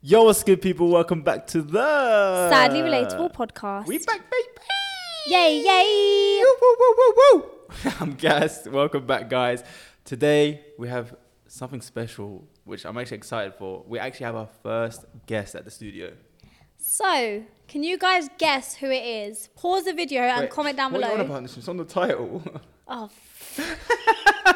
Yo, what's good, people? Welcome back to the Sadly Relatable podcast. We back, baby. Yay, yay! Woo, woo, woo, woo, woo. I'm Gas. Welcome back, guys. Today we have something special, which I'm actually excited for. We actually have our first guest at the studio. So, can you guys guess who it is? Pause the video and Wait, comment down what are you on below. about this? It's on the title. Oh,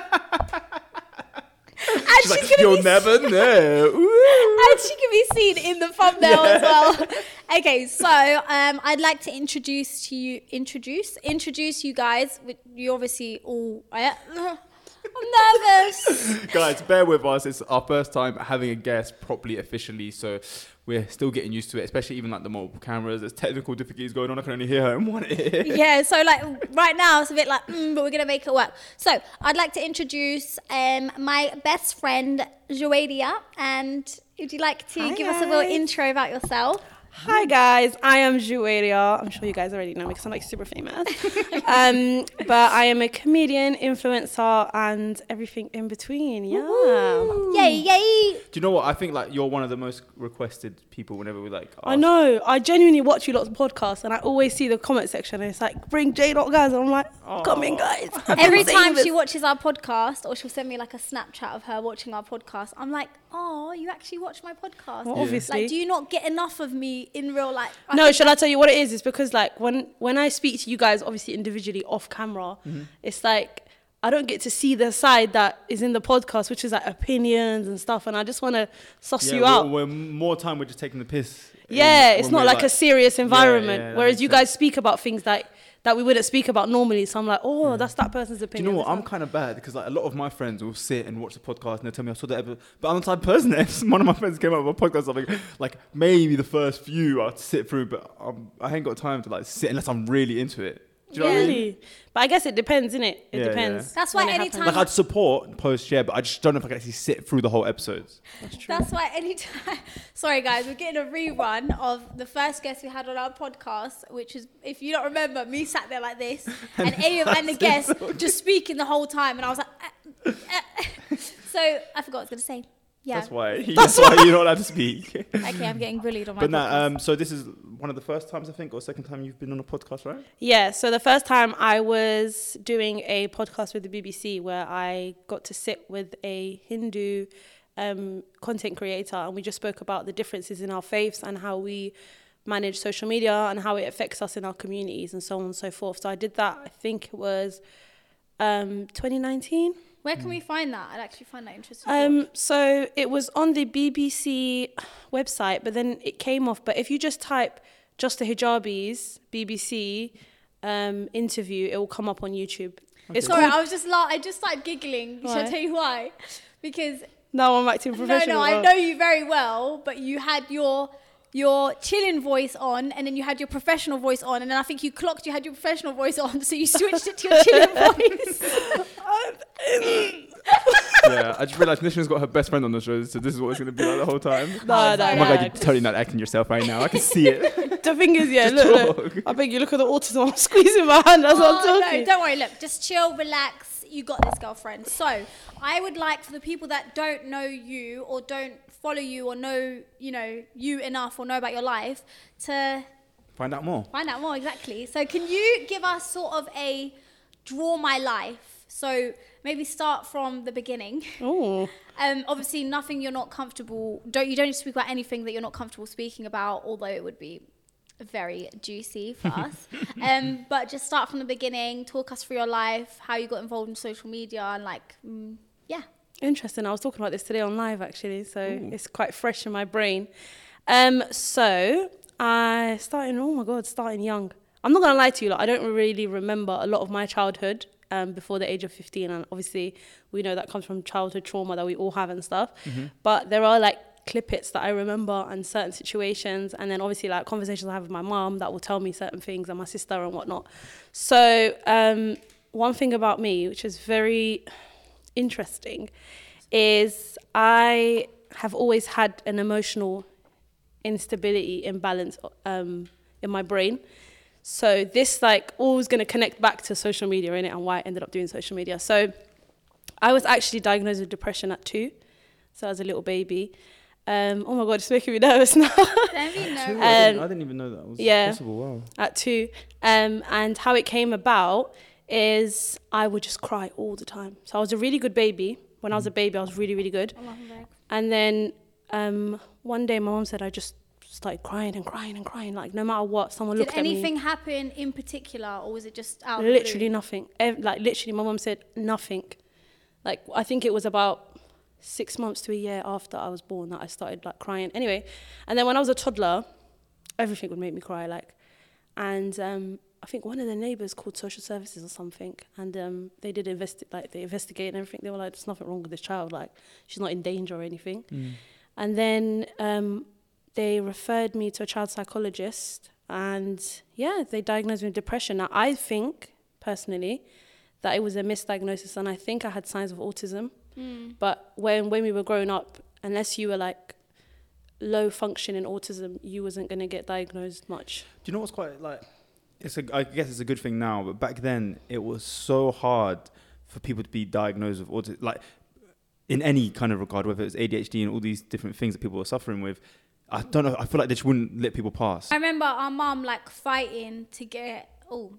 She's like, you'll never know. Ooh. and she can be seen in the thumbnail as well. Okay, so um, I'd like to introduce to you introduce introduce you guys. You obviously all. I, I'm nervous. guys, bear with us. It's our first time having a guest properly, officially. So we're still getting used to it, especially even like the mobile cameras. There's technical difficulties going on. I can only hear her in one ear. yeah, so like right now it's a bit like, mm, but we're gonna make it work. So I'd like to introduce um, my best friend Juwayria, and would you like to Hi, give us a little intro about yourself? Hi guys, I am Juwayria. I'm sure you guys already know me because I'm like super famous. um, but I am a comedian, influencer, and everything in between. Yeah. Yay, yay! Do you know what? I think like you're one of the most requested people whenever we like. I know. I genuinely watch you lots of podcasts, and I always see the comment section, and it's like, "Bring J Dot Ghaz," and I'm like, "Come in, guys." I've Every time this. she watches our podcast, or she'll send me like a Snapchat of her watching our podcast, I'm like, oh, you actually watch my podcast? Well, Yeah. obviously. Like, do you not get enough of me in real life? I no, shall I tell you what it is? It's because like when when I speak to you guys, obviously individually off camera, Mm-hmm. it's like I don't get to see the side that is in the podcast, which is like opinions and stuff, and I just want to suss Yeah, you we're- out. We're more time we're just taking the piss. Yeah, And it's not we're like, a serious environment. yeah, that whereas makes you sense. guys speak about things that that we wouldn't speak about normally. So I'm like, oh, that's that person's opinion. Do you know what? I'm kind of bad because like a lot of my friends will sit and watch the podcast and they tell me I saw that episode, but I'm the type of person that one of my friends came up with a podcast, I'm like, like maybe the first few I'd sit through, but um, I ain't got time to like sit unless I'm really into it. Do you know what I mean? really, but I guess it depends, innit? It Yeah, yeah. depends. That's why when it anytime- happens. Like I'd support post share, but I just don't know if I can actually sit through the whole episodes. That's true. That's why anytime. Sorry, guys, we're getting a rerun of the first guest we had on our podcast, which is, if you don't remember, me sat there like this, and Ayub and the guest just speaking the whole time, and I was like, "Uh, uh." so I forgot what I was gonna say. Yeah. That's why. That's why you're not allowed to speak. Okay, I'm getting bullied on my But now, um, so this is one of the first times I think, or second time you've been on a podcast, right? Yeah, so the first time I was doing a podcast with the BBC where I got to sit with a Hindu um, content creator and we just spoke about the differences in our faiths and how we manage social media and how it affects us in our communities and so on and so forth. So I did that, I think it was um, 2019. Where can we find that? I'd actually find that interesting. Um, so it was on the BBC website, but then it came off. But if you just type just the hijabis BBC um, interview, it will come up on YouTube. It's Sorry, called. I was just la- I just started giggling. Shall I Why? tell you why? Because No, I'm acting professional. no, no, I know you very well, but you had your your chilling voice on, and then you had your professional voice on, and then I think you clocked you had your professional voice on, so you switched it to your chilling voice. yeah, I just realised Nishan's got her best friend on the show, so this is what it's going to be like the whole time. No, Oh, no. Oh my no. god, you're totally not acting yourself right now. I can see it. The thing is, yeah, look, look. I beg you, look at the autism. I'm squeezing my hand as I'm oh, talking. no, don't worry. Look, just chill, relax. You got this, girlfriend. So, I would like for the people that don't know you or don't follow you or know, you know, you enough or know about your life to Find out more. Find out more, exactly. So, can you give us sort of a draw my life? So, maybe start from the beginning. Oh, Um, obviously, nothing you're not comfortable. Don't you don't need to speak about anything that you're not comfortable speaking about, although it would be very juicy for us. Um, but just start from the beginning. Talk us through your life, how you got involved in social media, and like, mm, yeah. Interesting. I was talking about this today on live actually, so Ooh. it's quite fresh in my brain. Um, so I started. Oh my god, starting young. I'm not gonna lie to you. Like, I don't really remember a lot of my childhood um, before the age of 15, and obviously we know that comes from childhood trauma that we all have and stuff. But there are like clippets that I remember and certain situations, and then obviously like conversations I have with my mom that will tell me certain things and my sister and whatnot. So um, one thing about me, which is very interesting, is I have always had an emotional instability, imbalance um, in my brain. So this like always going to connect back to social media in it and why I ended up doing social media. So I was actually diagnosed with depression at two, so as a little baby. Um, oh my god, it's making me nervous now. Don't be Two? nervous. I, didn't, Um, I didn't even know that was yeah. possible. Wow. at two. Um, and how it came about is I would just cry all the time. So I was a really good baby. When I was a baby, I was really, really good. And then um, one day my mom said I just started crying and crying and crying. Like no matter what, someone Did looked at me. Did anything happen in particular, or was it just out? Literally nothing. Like literally, my mom said nothing. Like I think it was about six months to a year after I was born that I started like crying. Anyway, and then when I was a toddler, everything would make me cry. Like, and um, I think one of the neighbors called social services or something, and um, they did investi- like they investigated everything. They were like, "There's nothing wrong with this child. Like, she's not in danger or anything." Mm. And then um, they referred me to a child psychologist, and yeah, they diagnosed me with depression. Now, I think personally that it was a misdiagnosis, and I think I had signs of autism. Mm. But when when we were growing up, unless you were like low functioning autism, you wasn't gonna get diagnosed much. Do you know what's quite like? It's a. I guess it's a good thing now, but back then it was so hard for people to be diagnosed with autism, like in any kind of regard, whether it's ADHD and all these different things that people were suffering with. I don't know. I feel like they just wouldn't let people pass. I remember our mum like fighting to get oh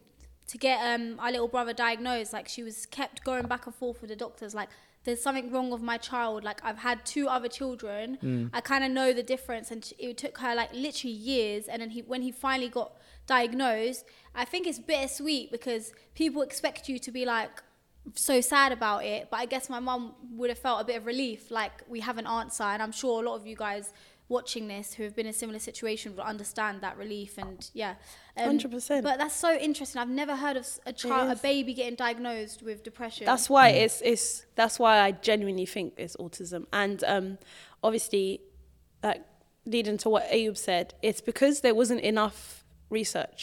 to get um our little brother diagnosed. Like she was kept going back and forth with the doctors. Like there's something wrong with my child. Like I've had two other children. Mm. I kind of know the difference, and it took her like literally years. And then he when he finally got diagnosed, I think it's bittersweet because people expect you to be like so sad about it but i guess my mum would have felt a bit of relief like we have an answer and i'm sure a lot of you guys watching this who have been in a similar situation will understand that relief and yeah Um, Hundred percent. but that's so interesting i've never heard of a child a baby getting diagnosed with depression That's why it's it's that's why I genuinely think it's autism. And um, obviously, like leading to what Ayub said, it's because there wasn't enough research.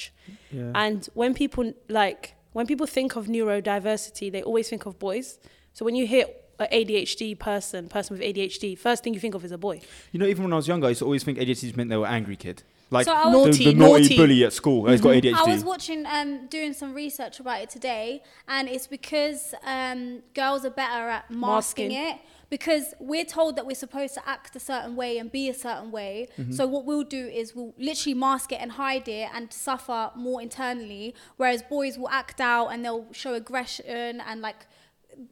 Yeah. And when people like when people think of neurodiversity, they always think of boys. So when you hear an ADHD person, person with ADHD, first thing you think of is a boy. You know, even when I was younger, I used to always think ADHD just meant they were angry kid. Like So I the, was- the Naughty, naughty naughty. bully at school. He's got ADHD. I was watching, um, doing some research about it today, and it's because um, girls are better at masking, Masking. it. Because we're told that we're supposed to act a certain way and be a certain way. Mm-hmm. So what we'll do is we'll literally mask it and hide it and suffer more internally. Whereas boys will act out and they'll show aggression and like,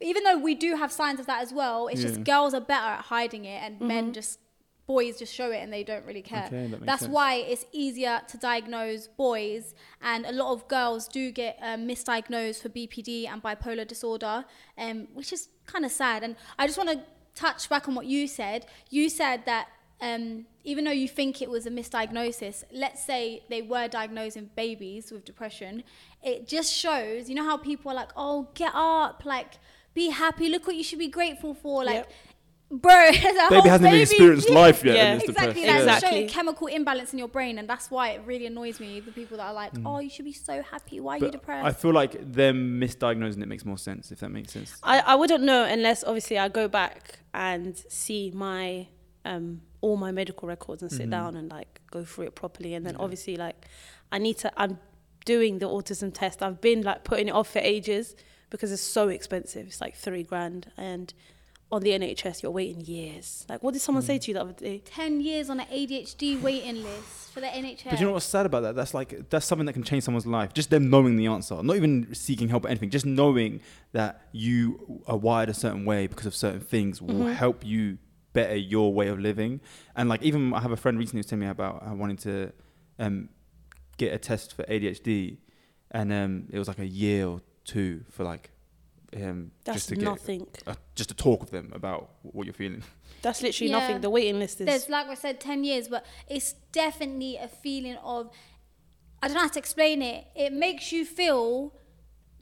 even though we do have signs of that as well, it's Yeah. just girls are better at hiding it and men just boys just show it and they don't really care. Okay, that makes That's sense. why it's easier to diagnose boys, and a lot of girls do get um, misdiagnosed for BPD and bipolar disorder, um, which is kind of sad. And I just want to touch back on what you said. You said that um, even though you think it was a misdiagnosis, let's say they were diagnosing babies with depression, it just shows, you know, how people are like, oh, get up, like, be happy, look what you should be grateful for. Like, Yep. bro, the whole Baby hasn't even experienced life yet. Yeah. Exactly, depressed. that's Exactly. showing chemical imbalance in your brain, and that's why it really annoys me. The people that are like, "Oh, you should be so happy. Why are you depressed?" I feel like them misdiagnosing it makes more sense, if that makes sense. I, I wouldn't know unless obviously I go back and see my um all my medical records and sit Mhm. down and like go through it properly and then Yeah. obviously like I need to I'm doing the autism test. I've been like putting it off for ages because it's so expensive. It's like three grand and on the NHS you're waiting years. Like what did someone Mm. say to you the other day? Ten years on an ADHD waiting list for the NHS. But you know what's sad about that? That's like that's something that can change someone's life. Just them knowing the answer, not even seeking help or anything. Just knowing that you are wired a certain way because of certain things will Mhm. help you better your way of living. And like even I have a friend recently who was telling me about uh, wanting to um, get a test for ADHD, and um, it was like a year or two for like um, That's just to get nothing. uh, just to talk with them about what you're feeling. That's literally Yeah. nothing. The waiting list is There's like I said, ten years, but it's definitely a feeling of. I don't know how to explain it. It makes you feel.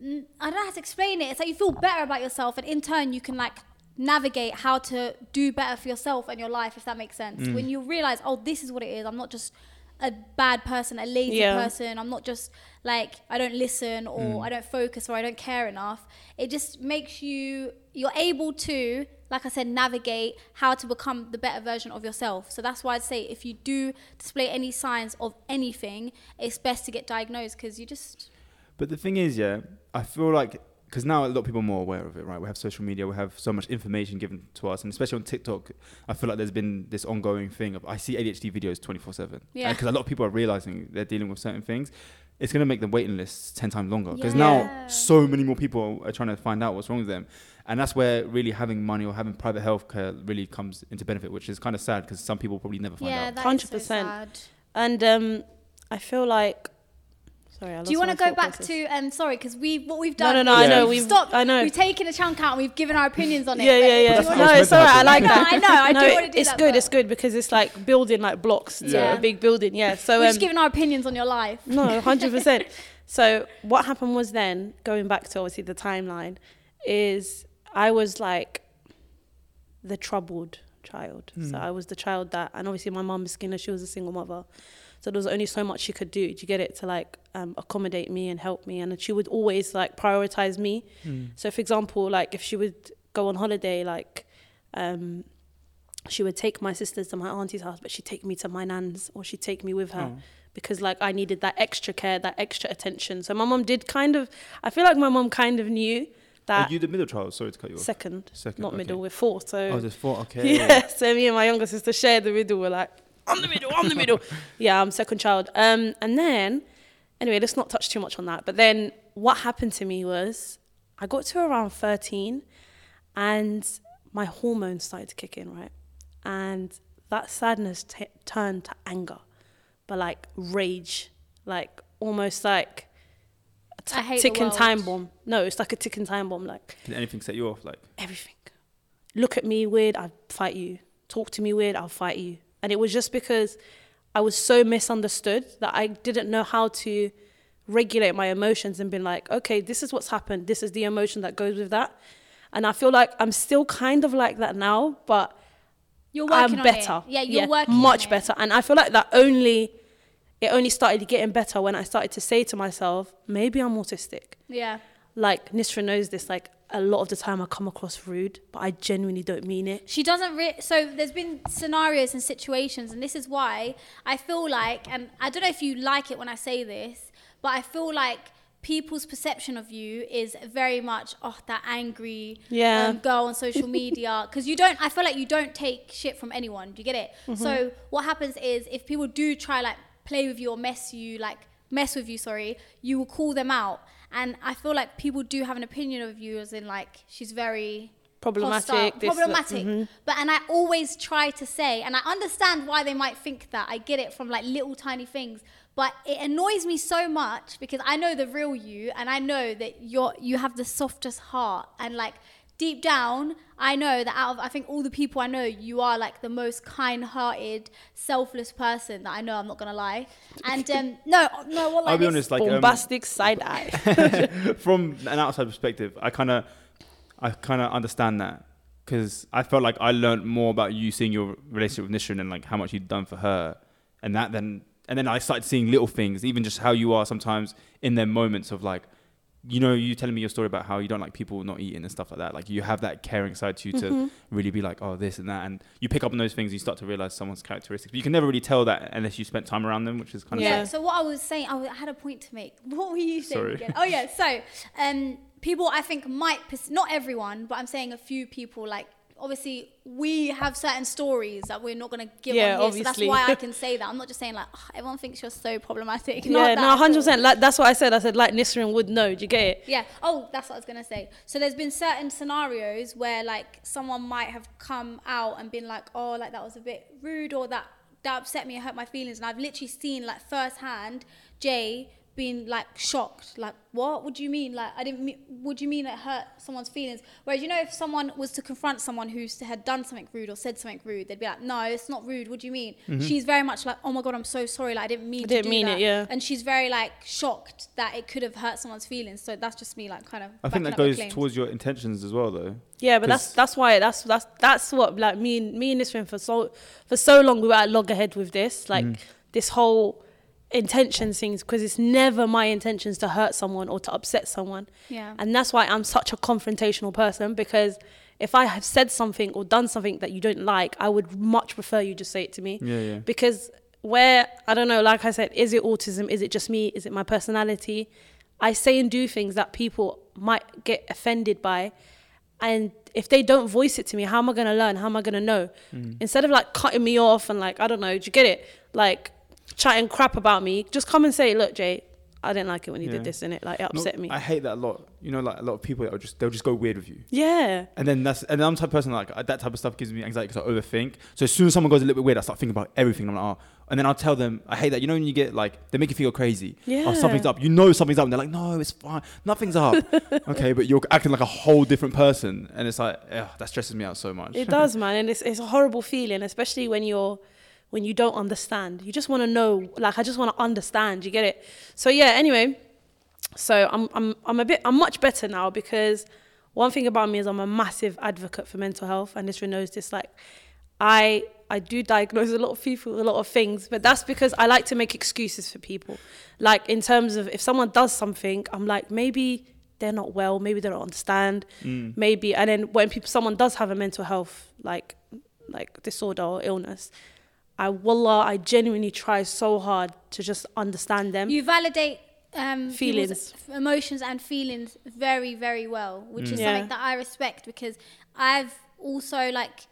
I don't know how to explain it. It's like you feel better about yourself, and in turn, you can like navigate how to do better for yourself and your life, if that makes sense. Mm. When you realize, oh, this is what it is. I'm not just a bad person, a lazy Yeah. person. I'm not just like I don't listen or Mm. I don't focus or I don't care enough. It just makes you you're able to, like I said, navigate how to become the better version of yourself. So that's why I'd say if you do display any signs of anything, it's best to get diagnosed because you just But the thing is, yeah, I feel like because now a lot of people are more aware of it, right? We have social media, we have so much information given to us, and especially on TikTok, I feel like there's been this ongoing thing of I see ADHD videos 24 seven. Yeah. Because a lot of people are realizing they're dealing with certain things. It's gonna make the waiting lists ten times longer because Yeah. now so many more people are trying to find out what's wrong with them, and that's where really having money or having private health care really comes into benefit, which is kind of sad because some people probably never find Yeah, out. that is so 100%. sad. And um, I feel like. Sorry, I Do you want want to go back to um sorry because we what we've No, done? no, no. I is know, we've we've- stopped. I know. We've taken a chunk out. and We've given our opinions on it. Yeah, but yeah, yeah. you That's wanna- what I was No, it's alright. I happen. like No, that. I know. I no, do want to do it's that, good. but It's good because it's like building like blocks to Yeah. a big building. Yeah. So We're um, just giving our opinions on your life. No, hundred percent. So what happened was then going back to obviously the timeline is I was like the troubled child. So I was the child that, and obviously my mum is skinny. She was a single mother, so there was only so much she could do. Do you get it to like um, accommodate me and help me? And she would always like prioritize me. So for example, like if she would go on holiday, like. Um, she would take my sisters to my auntie's house, but she'd take me to my nan's or she'd take me with her Oh. because like I needed that extra care, that extra attention. So my mom did kind of, I feel like my mom kind of knew Are that you the middle child? Sorry to cut you off. second, Second, not okay. middle, we're four. So Oh, there's four. Okay. yeah, so me and my younger sister shared the middle. We're like, I'm the middle, I'm the middle. yeah, I'm second child. Um, and then, anyway, let's not touch too much on that. But then what happened to me was I got to around 13 and my hormones started to kick in, right? And that sadness t- turned to anger, but like rage, like almost like a I t- hate the ticking time bomb. No, it's like a ticking time bomb. Like Can anything set you off? Like, everything. Look at me weird, I'll fight you. Talk to me weird, I'll fight you. And it was just because I was so misunderstood that I didn't know how to regulate my emotions and been like, okay, this is what's happened. This is the emotion that goes with that. And I feel like I'm still kind of like that now, but You're working I'm on better. It. Yeah, you're working much on it. better. And I feel like that only it only started getting better when I started to say to myself, maybe I'm autistic Yeah. like Nisra knows this like a lot of the time I come across rude but I genuinely don't mean it She doesn't re- so there's been scenarios and situations and this is why I feel like and I don't know if you like it when I say this, but I feel like people's perception of you is very much oh that angry Yeah. um, girl on social media because you don't I feel like you don't take shit from anyone. Do you get it? Mm-hmm. So what happens is if people do try like play with you or mess you like mess with you, sorry, you will call them out. And I feel like people do have an opinion of you as in like she's very Problematic, hostile, this, that, problematic. mhm. But and I always try to say, and I understand why they might think that. I get it from like little tiny things, but it annoys me so much because I know the real you, and I know that you're you have the softest heart, and like deep down, I know that out of I think all the people I know, you are like the most kind-hearted, selfless person that I know. I'm not gonna lie, and um, no, no, what like I'll be this- honest. Like, um, bombastic side eye from an outside perspective, I kind of, I kind of understand that because I felt like I learned more about you seeing your relationship with Nishan and like how much you'd done for her, and that then, and then I started seeing little things, even just how you are sometimes in their moments of like, you know, you telling me your story about how you don't like people not eating and stuff like that. Like you have that caring side to you to really be like, oh, this and that, and you pick up on those things. You start to realize someone's characteristics, but you can never really tell that unless you spent time around them, which is kind of Yeah. Yeah. So what I was saying, I had a point to make. What were you saying Sorry. again? Oh yeah. So um, people, I think might pers- not everyone, but I'm saying a few people. Like obviously, we have certain stories that we're not going to give Yeah, on here. obviously. So that's why I can say that. I'm not just saying like "Oh, everyone thinks you're so problematic. yeah no 100 percent like that's what I said I said like Nisrin would know do you get it Yeah. Oh, that's what I was gonna say. So there's been certain scenarios where like someone might have come out and been like, oh, like that was a bit rude or that that upset me, it hurt my feelings, and I've literally seen like firsthand Jay being like shocked, like what? What do you mean? Like I didn't. mean What do you mean it hurt someone's feelings? Whereas you know, if someone was to confront someone who had done something rude or said something rude, they'd be like, no, it's not rude. What do you mean? Mm-hmm. She's very much like, oh my god, I'm so sorry. Like I didn't mean. I to didn't do mean it, yeah. And she's very like shocked that it could have hurt someone's feelings. So that's just me like kind of. I think that goes towards your intentions as well, though. Yeah, but that's that's why that's that's that's what like me and me and Nisrin for so for so long we were at loggerhead with this like mm. this whole intentions things because it's never my intentions to hurt someone or to upset someone. Yeah. And that's why I'm such a confrontational person because if I have said something or done something that you don't like, I would much prefer you just say it to me. Yeah, yeah. Because where I don't know, like I said, is it autism? Is it just me? Is it my personality? I say and do things that people might get offended by. And if they don't voice it to me, how am I going to learn? How am I going to know? Mm. Instead of like cutting me off and like, I don't know, do you get it? Like chatting crap about me, just come and say, look, Jay, I didn't like it when you Yeah. did this and it like it No, upset me. I hate that a lot. You know, like a lot of people that will just they'll just go weird with you. yeah. And then that's and I'm the type of person like that type of stuff gives me anxiety because I overthink. So as soon as someone goes a little bit weird, I start thinking about everything. I'm like, oh, and then I'll tell them I hate that. You know when you get like they make you feel crazy. Oh, yeah. Oh, something's up. You know something's up, and they're like, no, it's fine. Nothing's up. okay, but you're acting like a whole different person, and it's like, ugh, that stresses me out so much. It does, man, and it's it's a horrible feeling, especially when you're when you don't understand. You just want to know, like I just want to understand. You get it? So yeah. Anyway, so I'm I'm I'm a bit I'm much better now because one thing about me is I'm a massive advocate for mental health, and Nisra knows this. Like, I I do diagnose a lot of people with a lot of things, but that's because I like to make excuses for people. Like in terms of if someone does something, I'm like maybe they're not well, maybe they don't understand, Mm. maybe. And then when people someone does have a mental health like like disorder or illness, I wallah I genuinely try so hard to just understand them. You validate um, Feelings. emotions and feelings very, very well, which is Yeah. something that I respect because I've also like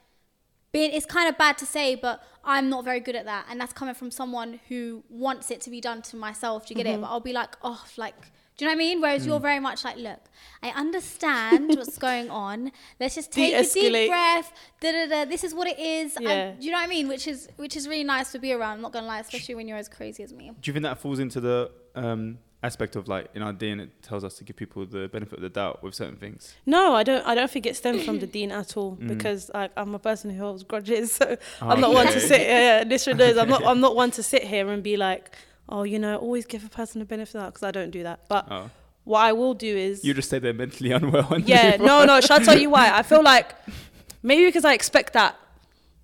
been. It's kind of bad to say, but I'm not very good at that, and that's coming from someone who wants it to be done to myself. Do you get Mm-hmm. it? But I'll be like, oh, like. Do you know what I mean? Whereas Mm. you're very much like, look, I understand what's going on. Let's just take a De-escalate. deep breath. Da, da, da. This is what it is. Yeah. And, do you know what I mean? Which is which is really nice to be around. I'm not gonna lie, especially when you're as crazy as me. Do you think that falls into the um, aspect of like in our deen it tells us to give people the benefit of the doubt with certain things? No, I don't. I don't think it stems from the deen at all Mm. because like, I'm a person who holds grudges. So I'm not one to sit. Yeah, yeah Nisra knows. I'm not. I'm not one to sit here and be like, oh, you know, always give a person a benefit of that because I don't do that. But Oh. what I will do is, You just say they're mentally unwell. And yeah, no, no. Shall I tell you why? I feel like maybe because I expect that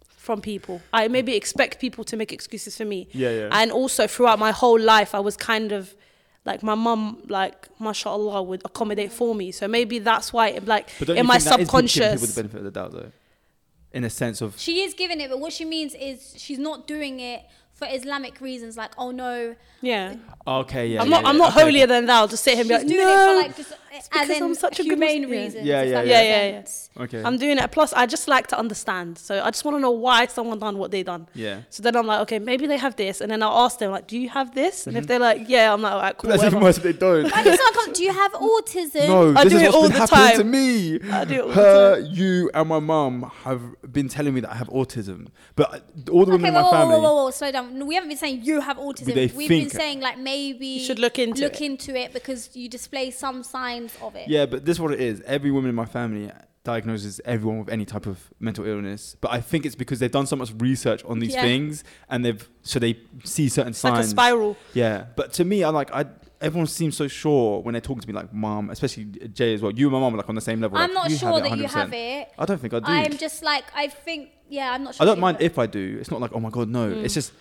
from people. I maybe expect people to make excuses for me. Yeah, yeah. And also throughout my whole life, I was kind of like my mum, like mashallah, would accommodate for me. So maybe that's why, like But don't in you my think that is giving people subconscious. the benefit of the doubt though, in a sense of She is giving it, but what she means is she's not doing it for Islamic reasons. Like, oh no, Yeah, okay, yeah. I'm yeah, not. I'm not okay. holier than thou to sit here and be doing like, it for no. like just as because in I'm such a good humane Muslim. Yeah. reasons. Yeah, yeah, yeah. Yeah, yeah, yeah. Okay. I'm doing it. Plus, I just like to understand. So I just want to know why someone done what they done. yeah. So then I'm like, okay, maybe they have this, and then I'll ask them like, do you have this? And if they're like, yeah, I'm like, all right, cool. That's even worse if they don't. And it's like, do you have autism? No, I this do is it what's all been the happening to me. I do it all the Her, you, and my mum have been telling me that I have autism, but uh, all the women Okay, in my whoa, family. whoa, whoa, whoa, slow down. No, we haven't been saying you have autism. We've been saying like maybe You should look into look into it because you display some signs of it. Yeah, but this is what it is. Every woman in my family diagnoses everyone with any type of mental illness, but I think it's because they've done so much research on these Yeah. things, and they've so they see certain It's like a spiral. Yeah, but to me, I like I. Everyone seems so sure when they're talking to me, like mom, especially Jay as well. You and my mom are like on the same level. I'm like, not you sure that you 100%. have it. I don't think I do. I'm just like I think. Yeah, I'm not sure. I don't you mind have it. if I do. It's not like oh my god, no. Mm. It's just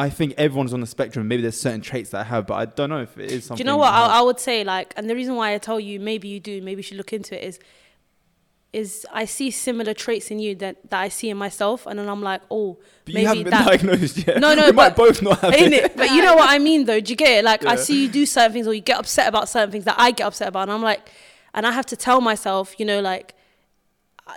I think everyone's on the spectrum. Maybe there's certain traits that I have, but I don't know if it is something. Do you know what I. I, would say? Like, and the reason why I tell you maybe you do, maybe you should look into it is, is I see similar traits in you that, that I see in myself, and then I'm like, oh, but maybe you haven't been that. diagnosed yet. No, no, we might both not have it. it? But you know what I mean, though. Do you get it? Like, I see you do certain things, or you get upset about certain things that I get upset about, and I'm like, and I have to tell myself, you know, like,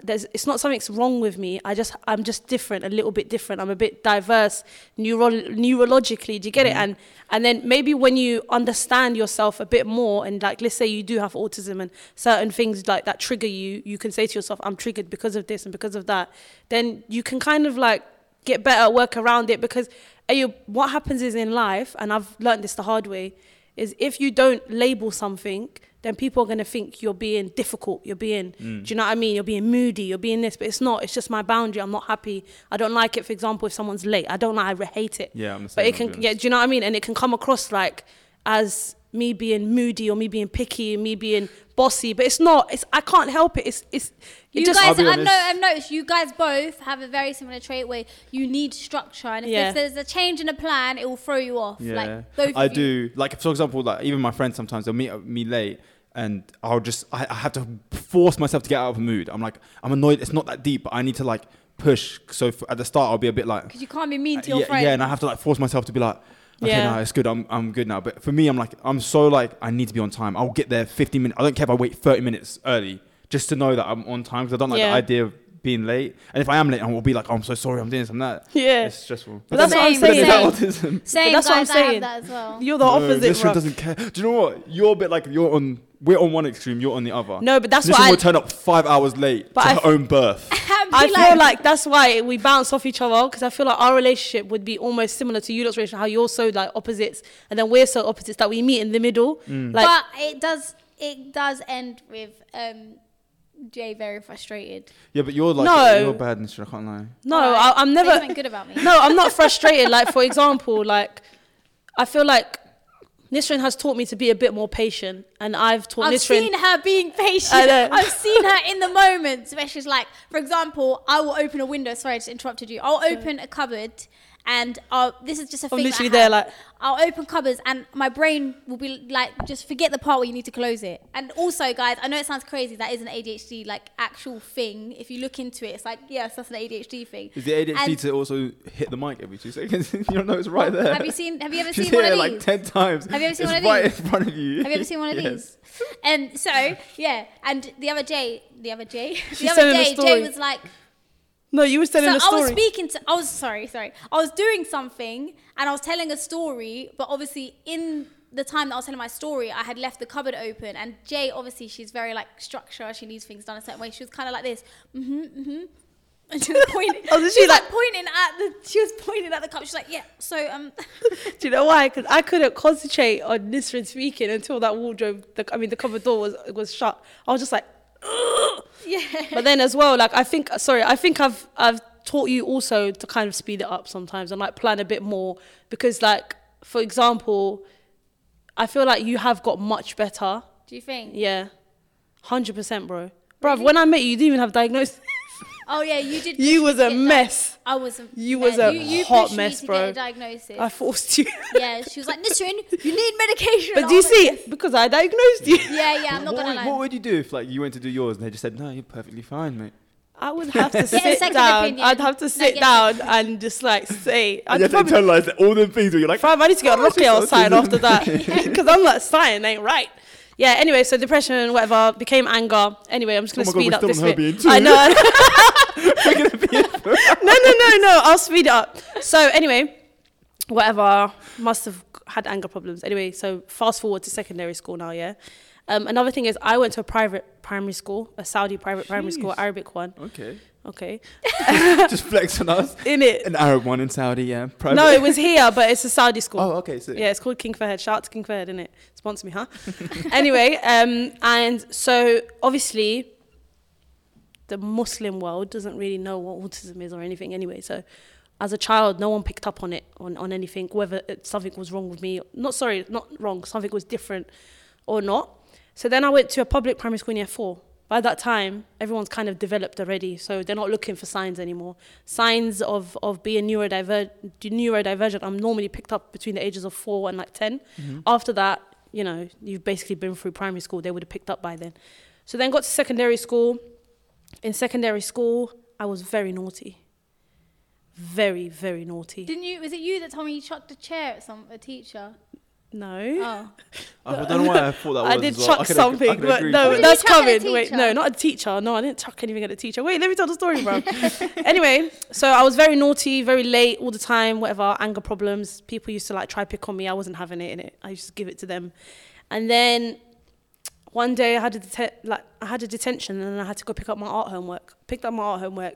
there's, it's not something's wrong with me. I just, I'm just different, a little bit different. I'm a bit diverse, neuro- neurologically. Do you get it? Mm-hmm. And and then maybe when you understand yourself a bit more, and like, let's say you do have autism, and certain things like that trigger you, you can say to yourself, I'm triggered because of this and because of that. Then you can kind of like get better, work around it because ayo, what happens is in life, and I've learned this the hard way, is if you don't label something, then people are gonna think you're being difficult, you're being, Mm. do you know what I mean? You're being moody, you're being this, but it's not. It's just my boundary. I'm not happy. I don't like it. For example, if someone's late, I don't like. I hate it. Yeah, I'm the But it can, yeah, do you know what I mean? And it can come across like as me being moody or me being picky, me being bossy, but it's not. It's I can't help it. It's it's. It You just, guys, I've, no. I've noticed you guys both have a very similar trait where you need structure, and if Yeah. there's, there's a change in a plan, it will throw you off. Yeah, Like both I of you. do. Like for example, like even my friends sometimes they'll meet me late, and I'll just I, I have to force myself to get out of a mood. I'm like I'm annoyed. It's not that deep, but I need to like push. So f at the start, I'll be a bit like because you can't be mean to uh, your yeah, friends. yeah, and I have to like force myself to be like. Okay, Yeah. no, it's good. I'm I'm good now. But for me, I'm like I'm so like I need to be on time. I'll get there 15 minutes. I don't care if I wait 30 minutes early just to know that I'm on time because I don't like Yeah. the idea of being late. And if I am late, I will be like, oh, I'm so sorry, I'm doing this, I'm that. Yeah. It's stressful. But that's what I'm Same, But then is saying. that autism? Same that's what I'm guys, I have saying. that as well. You're the No, opposite, This bro. one doesn't care. Do you know what? You're a bit like you're on. We're on one extreme. You're on the other. No, but that's this what one I- will turn up five hours late But to I her f- own birth. And be I feel like that's why we bounce off each other because I feel like our relationship would be almost similar to you lot's relationship, how you're so like opposites and then we're so opposites that we meet in the middle. Mm. Like, but it does it does end with um Jay very frustrated. Yeah, but you're like No. you're bad and shit. I can't lie. no, Alright, I, I'm never. something good about me. No, I'm not frustrated. like, for example, like, I feel like Nisrin has taught me to be a bit more patient, and I've taught I've Nisrin. seen her being patient. I know. I've seen her in the moments where she's like, for example, I will open a window. Sorry, I just interrupted you. I'll open a cupboard, and I'll, this is just a I'm thing. that I literally there, have. like- I'll open cupboards, and my brain will be like, just forget the part where you need to close it. And also, guys, I know it sounds crazy. That is an ADHD like actual thing. If you look into it, it's like yes, that's an ADHD thing. Is the ADHD And- to also hit the mic every two seconds? you don't know it's right there. Have you seen? Have you ever She's seen one hit of it these? like ten times. Have you ever seen it's one of right these? in front of you. Have you ever seen one of Yes. these? And so, yeah, and the other day, the other day, the She's other telling a day, Jay was like, no, you were telling so a I was speaking to, I was sorry, sorry, I was doing something and I was telling a story, but obviously in the time that I was telling my story, I had left the cupboard open, and Jay, obviously, she's very like structure. She needs things done a certain way. She was kind of like this, mm-hmm, mm-hmm. And she was pointing. Oh, she she was like, like- pointing at the. She was pointing at the cup. She's like, yeah. So um, Do you know why? Because I couldn't concentrate on Nisrin speaking until that wardrobe, the, I mean, the cupboard door was was shut. I was just like, yeah. but then as well, like I think, sorry, I think I've I've taught you also to kind of speed it up sometimes and like plan a bit more because, like, for example, I feel like you have got much better. Do you think? Yeah, hundred percent, bro. Bruv, when I met you, you didn't even have diagnosis. Oh yeah, you did. You was a to get di- mess. I was. A You mess. was a you, you hot mess, me to bro. Get a diagnosis. I forced you. yeah, she was like, Nisrin, you need medication. but do you was like, see? Because I diagnosed you. Yeah, yeah. I'm not what, gonna lie. what would you do if like you went to do yours and they just said, "No, you're perfectly fine, mate." I would have to a sit down. opinion. I'd have to sit get a down and just like say. I'd And you have to internalize all the things where you're like, Fam, I need to get a Oh, it's Rockwell just sign after that because I'm like sign ain't right. Yeah. Anyway, so depression, whatever, became anger. Anyway, I'm just gonna Oh my God, speed we're up this bit. I know. I know. no, no, no, no. I'll speed it up. So anyway, whatever. Must have had anger problems. Anyway, so fast forward to secondary school now. Yeah. Um, another thing is, I went to a private primary school, a Saudi private primary school, Arabic one. okay, Okay. just flex on us. In it. An Arab one in Saudi, yeah. Private. No, it was here, but it's a Saudi school. Oh, okay. So Yeah, it's called King Fahd. Shout out to King Fahd, innit? Sponsor me, huh? anyway, um, and so obviously the Muslim world doesn't really know what autism is or anything anyway. So as a child, no one picked up on it, on, on anything, whether it, something was wrong with me. Not sorry, not wrong, something was different or not. So then I went to a public primary school in year four. By that time, everyone's kind of developed already, so they're not looking for signs anymore. Signs of, of being neurodiver- neurodivergent, I'm normally picked up between the ages of four and like 10. Mm-hmm. After that, you know, you've basically been through primary school, they would have picked up by then. So then got to secondary school. In secondary school, I was very naughty. Very, very naughty. Didn't you? Was it you that told me you chucked a chair at some a teacher? No. Oh, I don't know why I thought that was. I did as well. chuck I could ag- something, I could but no, to What it. did that's you chuck at a coming. Wait, no, not a teacher. No, I didn't chuck anything at a teacher. Wait, let me tell the story, bro. anyway, so I was very naughty, very late all the time, whatever, anger problems. People used to like try pick on me. I wasn't having it in it. I used to give it to them. And then one day I had a dete- like I had a detention and I had to go pick up my art homework. Picked up my art homework.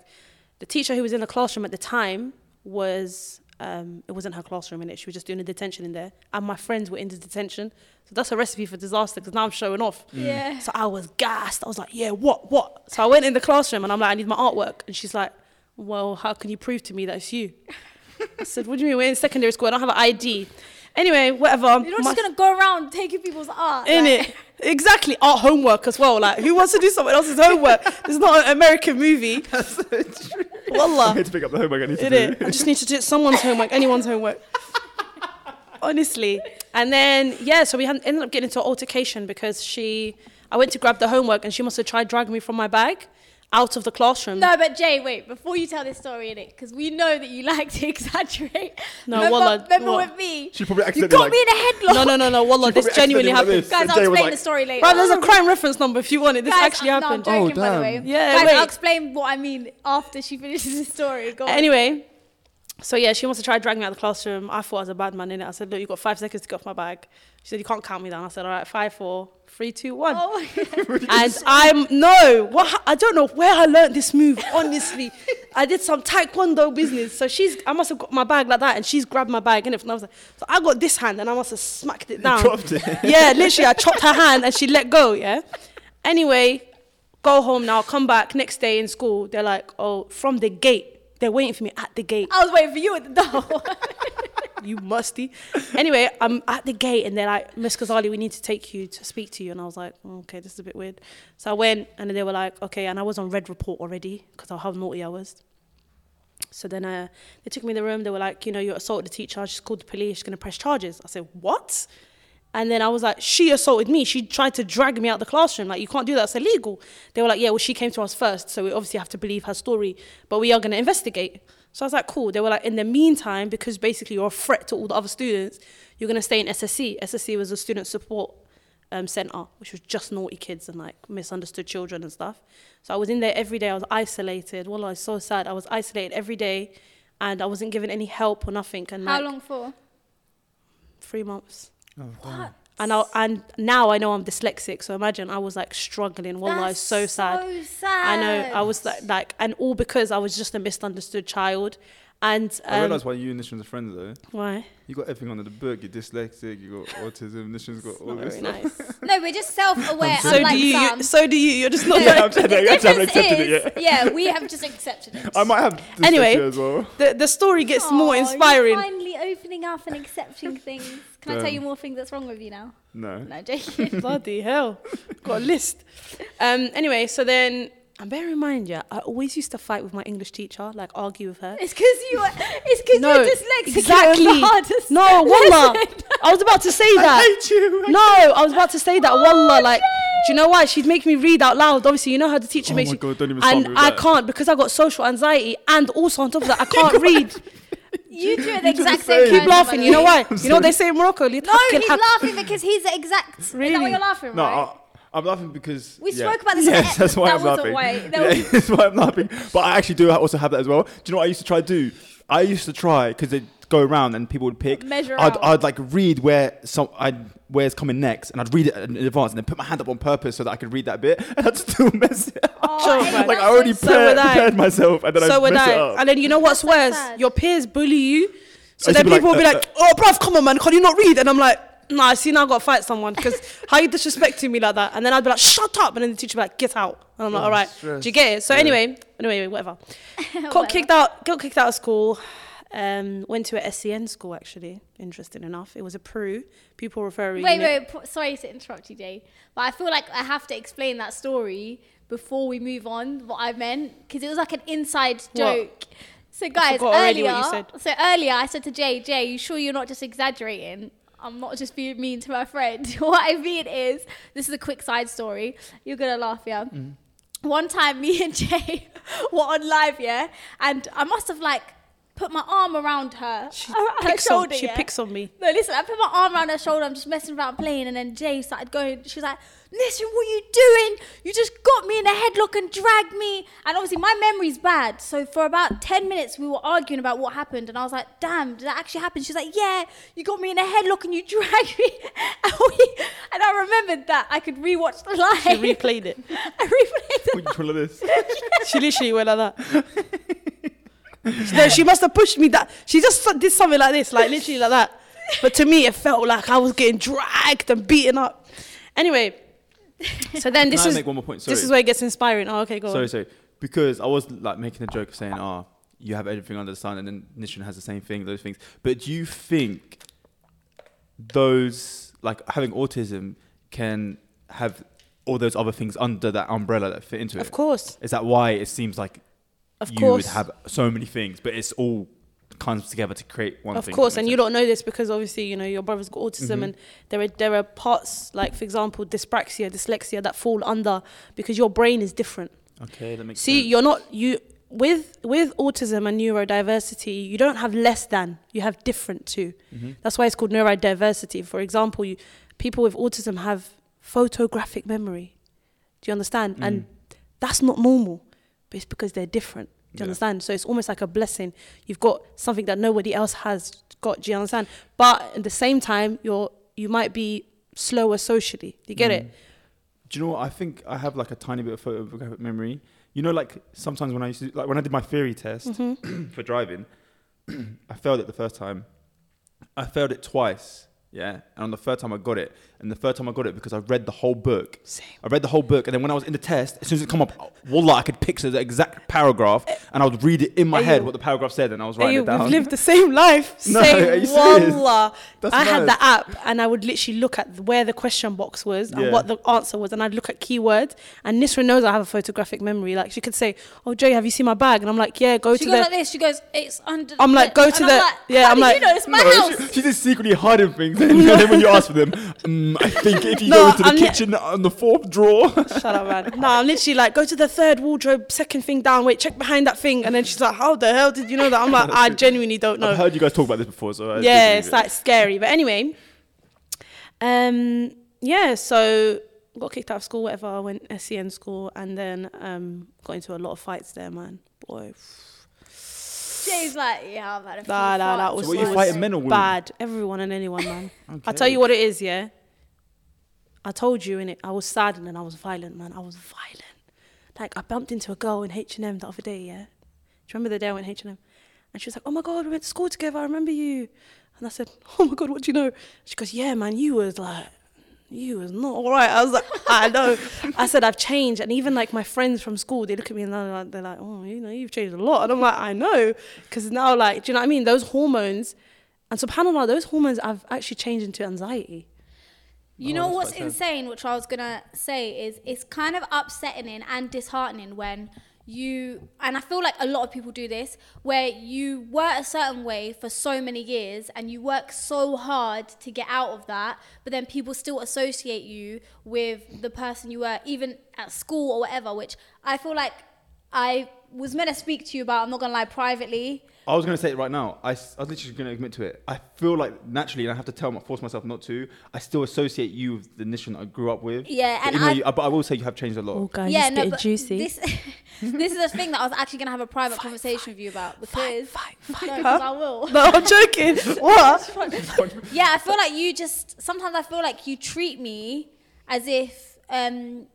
The teacher who was in the classroom at the time was um, it wasn't her classroom in it. She was just doing a detention in there, and my friends were in the detention. So that's a recipe for disaster because now I'm showing off. yeah. So I was gassed. I was like, yeah, what, what? So I went in the classroom and I'm like, I need my artwork. And she's like, well, how can you prove to me that it's you? I said, what do you mean? We're in secondary school. I don't have an ID. Anyway, whatever. You're not My- just gonna go around taking people's art. in like- it. Exactly. Art homework as well. Like, who wants to do someone else's homework? This is not an American movie. That's I Wallah. had to pick up the homework I need to do. it. I just need to do someone's homework, anyone's homework. Honestly. And then, yeah, so we had, ended up getting into an altercation because she, I went to grab the homework and she must have tried dragging me from my bag. Out of the classroom. No, but Jay, wait, before you tell this story in it, because we know that you like to exaggerate. No, remember, wallah, remember what? with me? She probably You accidentally got like, me in a headlock. No, no, no, no. Wallah, this genuinely happened. went like Guys, Jay I'll was explain like- the story later. Right, there's a oh. crime reference number if you want it. This Guys, actually I'm, happened. No, I'm joking, Oh, by the way. Yeah, Guys, wait. I'll explain what I mean after she finishes the story. Go on. Anyway, so yeah, she wants to try to drag me out of the classroom. I thought I was a bad man in it. I said, look, you've got five seconds to get off my bag. She said, you can't count me down. I said, all right, five, four, three, two, one. Oh my And I'm no, what I don't know where I learned this move. Honestly, I did some taekwondo business. So she's, I must have got my bag like that, and she's grabbed my bag, and I was like, so I got this hand, and I must have smacked it down. dropped it. Yeah, literally, I chopped her hand, and she let go. Yeah. Anyway, go home now. Come back next day in school. They're like, oh, from the gate. They're waiting for me at the gate. I was waiting for you at the door. you musty. Anyway, I'm at the gate and they're like, Miss Ghazali, we need to take you to speak to you. And I was like, "Oh, okay, this is a bit weird. So I went and they were like, okay, and I was on red report already because of how naughty I was. So then uh, they took me in the room. They were like, you know, you assaulted the teacher. She's called the police. She's going to press charges. I said, what? And then I was like, she assaulted me. She tried to drag me out the classroom. Like, you can't do that. It's illegal. They were like, yeah, well, she came to us first. So we obviously have to believe her story. But we are going to investigate. So I was like, cool. They were like, in the meantime, because basically you're a threat to all the other students, you're going to stay in SSC. SSC was a student support um, center, which was just naughty kids and like misunderstood children and stuff. So I was in there every day. I was isolated. Well, I was so sad. I was isolated every day and I wasn't given any help or nothing. And How like, long for? Three months. Oh, What? And I, and now I know I'm dyslexic, so imagine I was like struggling. Wallah, I was That's so sad. So sad. I know I was like, like, and all because I was just a misunderstood child. And I realise why you and Nishan's are friends though. why? You got everything under the book. You're dyslexic. You got autism. Nishan's got all Not this very stuff. nice. No, we're just self-aware. so do you, you? So do you? You're just not. Yeah, like- I'm saying that. the I haven't difference accepted it is, yet. yeah, we have just accepted it. I might have dyslexia Anyway, as well. the the story gets more inspiring. You're finally opening up and accepting things. Can I tell you more things that's wrong with you now? No. No, joking. Bloody hell. Got a list. Um, anyway, so then, and bear in mind, yeah, I always used to fight with my English teacher, like argue with her. it's because you are. It's because No, you're dyslexic. exactly. You're the hardest. No, wallah. I was about to say that. I hate you. No, I was about to say that. Oh, Wallah, like, Jay. do you know why? She'd make me read out loud. Obviously, you know how the teacher Oh makes my you. God, don't even start and I that. can't because I got social anxiety, and also on top of that, I can't read. You do it the You exact same. same. Keep Keep laughing. You know why? You know what they say in Morocco? No, he's laughing because he's the exact. Is that Really? why you're laughing, No, right? I, I'm laughing because We yeah. spoke about this Yes, at- that's why that I'm wasn't laughing. why- that yeah, was- that's why I'm laughing. But I actually do also have that as well. Do you know what I used to try to do? I used to try because they go around and people would pick. Measure I'd, out. I'd like read where some I'd where it's coming next, and I'd read it in advance, and then put my hand up on purpose so that I could read that bit, and I'd still mess it up. Oh, Sure, like I already so So prepared, I. prepared myself, and then So I would mess I. it up. And then you know what's That's worse? sad. Your peers bully you. So I then to be people will be uh, like, like, "Oh, bruv, come on, man, can you not read?" And I'm like, "Nah, I see now I got to fight someone because how you disrespecting me like that?" And then I'd be like, "Shut up!" And then the teacher would be like, "Get out." And I'm like, Oh, "All right." stress. Do you get it? So Yeah. anyway, anyway, whatever. got Whatever. kicked out. Got kicked out of school. Um, went to a SEN school actually. Interesting enough, it was a Peru people referral Wait, unit. wait, p- sorry to interrupt you, Jay, but I feel like I have to explain that story before we move on. What I meant because it was like an inside joke. What? So, guys, forgot earlier, what you said. so earlier I said to Jay, Jay, you sure you're not just exaggerating? I'm not just being mean to my friend. what I mean is, this is a quick side story. You're gonna laugh, yeah. Mm. One time, me and Jay were on live, yeah, and I must have like put my arm around her, She her, her picks on, shoulder, she yeah? picks on me. No, listen, I put my arm around her shoulder, I'm just messing around playing, and then Jay started going, she was like, listen, what are you doing? You just got me in a headlock and dragged me. And obviously my memory's bad. So for about 10 minutes we were arguing about what happened, and I was like, damn, did that actually happen? She's like, yeah, you got me in a headlock and you dragged me. And, we, and I remembered that I could rewatch the live. She replayed it. I replayed the Which one of this? She literally went like that. no, she must have pushed me that. She just did something like this, like literally like that. But to me, it felt like I was getting dragged and beaten up. Anyway, so then this Can I is make one more point? Sorry. this is where it gets inspiring. Oh, okay, go sorry, on. sorry. Because I was like making a joke of saying, "Ah, you have everything under the sun," and then Nishan has the same thing, those things. But do you think those like having autism can have all those other things under that umbrella that fit into it? Of course, Is that why it seems like of you course, would have so many things, but it's all comes together to create one of thing? course, and you don't know this because obviously you know your brother's got autism, Mhm. and there are there are parts like for example dyspraxia, dyslexia that fall under because your brain is different. Okay, that makes See, sense. you're not you with with autism and neurodiversity. You don't have less than. You have different too. Mm-hmm. That's why it's called neurodiversity. For example, you, people with autism have photographic memory. Do you understand? And that's not normal, but it's because they're different. Do you Yeah. understand? So it's almost like a blessing. You've got something that nobody else has got. Do you understand? But at the same time, you're you might be slower socially. Do you get it? Mm. Do you know what? I think I have like a tiny bit of photographic memory. You know, like sometimes when I used to, like when I did my theory test mm-hmm. for driving, I failed it the first time. I failed it twice. Yeah, and on the third time I got it, and the third time I got it because I read the whole book. Same. I read the whole book, and then when I was in the test, as soon as it come up, wallah, I could picture the exact paragraph, and I would read it in my head Ayo. what the paragraph said, and I was writing Hey, it down. we've lived the same life. No, same are you serious? wallah. That's I had mad. the app and I would literally look at where the question box was Yeah. and what the answer was, and I'd look at keywords. And Nisra knows I have a photographic memory. Like she could say, "Oh Jay, have you seen my bag?" And I'm like, "Yeah, go She to goes the." like this. She goes, "It's under." I'm like, go and to I'm the- like, yeah, How I'm did like- you know it's my No, house? she, she's just secretly hiding things, and then when you ask for them, um, I think if you No, go into the I'm li- kitchen on the fourth drawer, Shut up, man. No, I'm literally like, go to the third wardrobe, second thing down. Wait, check behind that thing. And then she's like, "How the hell did you know that?" I'm like, "I genuinely don't know." I've heard you guys talk about this before, so I yeah, it's believe like scary. But anyway, um, yeah. So got kicked out of school, whatever. I went SEN school, and then um, got into a lot of fights there, man. Boy, Jay's like, yeah, I've had a few nah, nah, that farts was, So what it you fighting men or women? bad. Everyone and anyone, man. I'll tell you what it is, yeah. I told you in it. I was sad and I was violent, man. I was violent. Like I bumped into a girl in H and M the other day, yeah. Do you remember the day I went H and M? And she was like, "Oh my god, we went to school together. I remember you." And I said, "Oh my god, what do you know?" She goes, "Yeah, man, you was like." You was not all right. I was like, I know. I said I've changed, and even like my friends from school, they look at me and they're like, they're like, oh, you know, you've changed a lot. And I'm like, I know, because now, like, do you know what I mean? Those hormones, and subhanallah, those hormones I've actually changed into anxiety. You know what's insane, which I was gonna say is it's kind of upsetting and disheartening when you and I feel like a lot of people do this where you were a certain way for so many years and you work so hard to get out of that, but then people still associate you with the person you were even at school or whatever, which I feel like I was meant to speak to you about, I'm not gonna lie, privately. I was going to say it right now. I was literally going to admit to it. I feel like naturally, and I have to tell, my, force myself not to. I still associate you with the Nishan I grew up with. Yeah, and I- you, but I will say you have changed a lot. Oh, guys, yeah, it's no, getting juicy. this this is the thing that I was actually gonna have a private conversation with you about because fight, no, fight, 'cause huh? I will. no, I'm joking. what? Yeah, I feel like you just sometimes I feel like you treat me as if um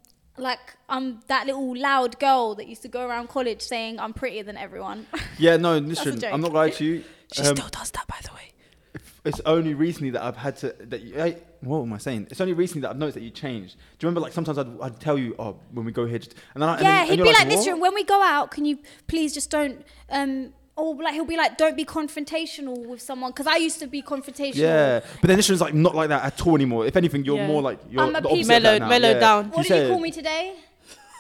like I'm that little loud girl that used to go around college saying I'm prettier than everyone. Yeah, no, a Nishan, joke. I'm not lying to you. She Um, still does that, by the way. it's only recently that I've had to. That you, I, what am I saying? It's only recently that I've noticed that you changed. Do you remember, like sometimes I'd, I'd tell you, oh, when we go here, just, and then, I- and yeah, then, he'd you're be like, this what? when we go out, can you please just don't um or like he'll be like, don't be confrontational with someone because I used to be confrontational. Yeah, but then this one's like not like that at all anymore. If anything, you're Yeah. more like you're I'm a the people- opposite of that Mellowed- now. mellowed yeah. down. What You did you call me today?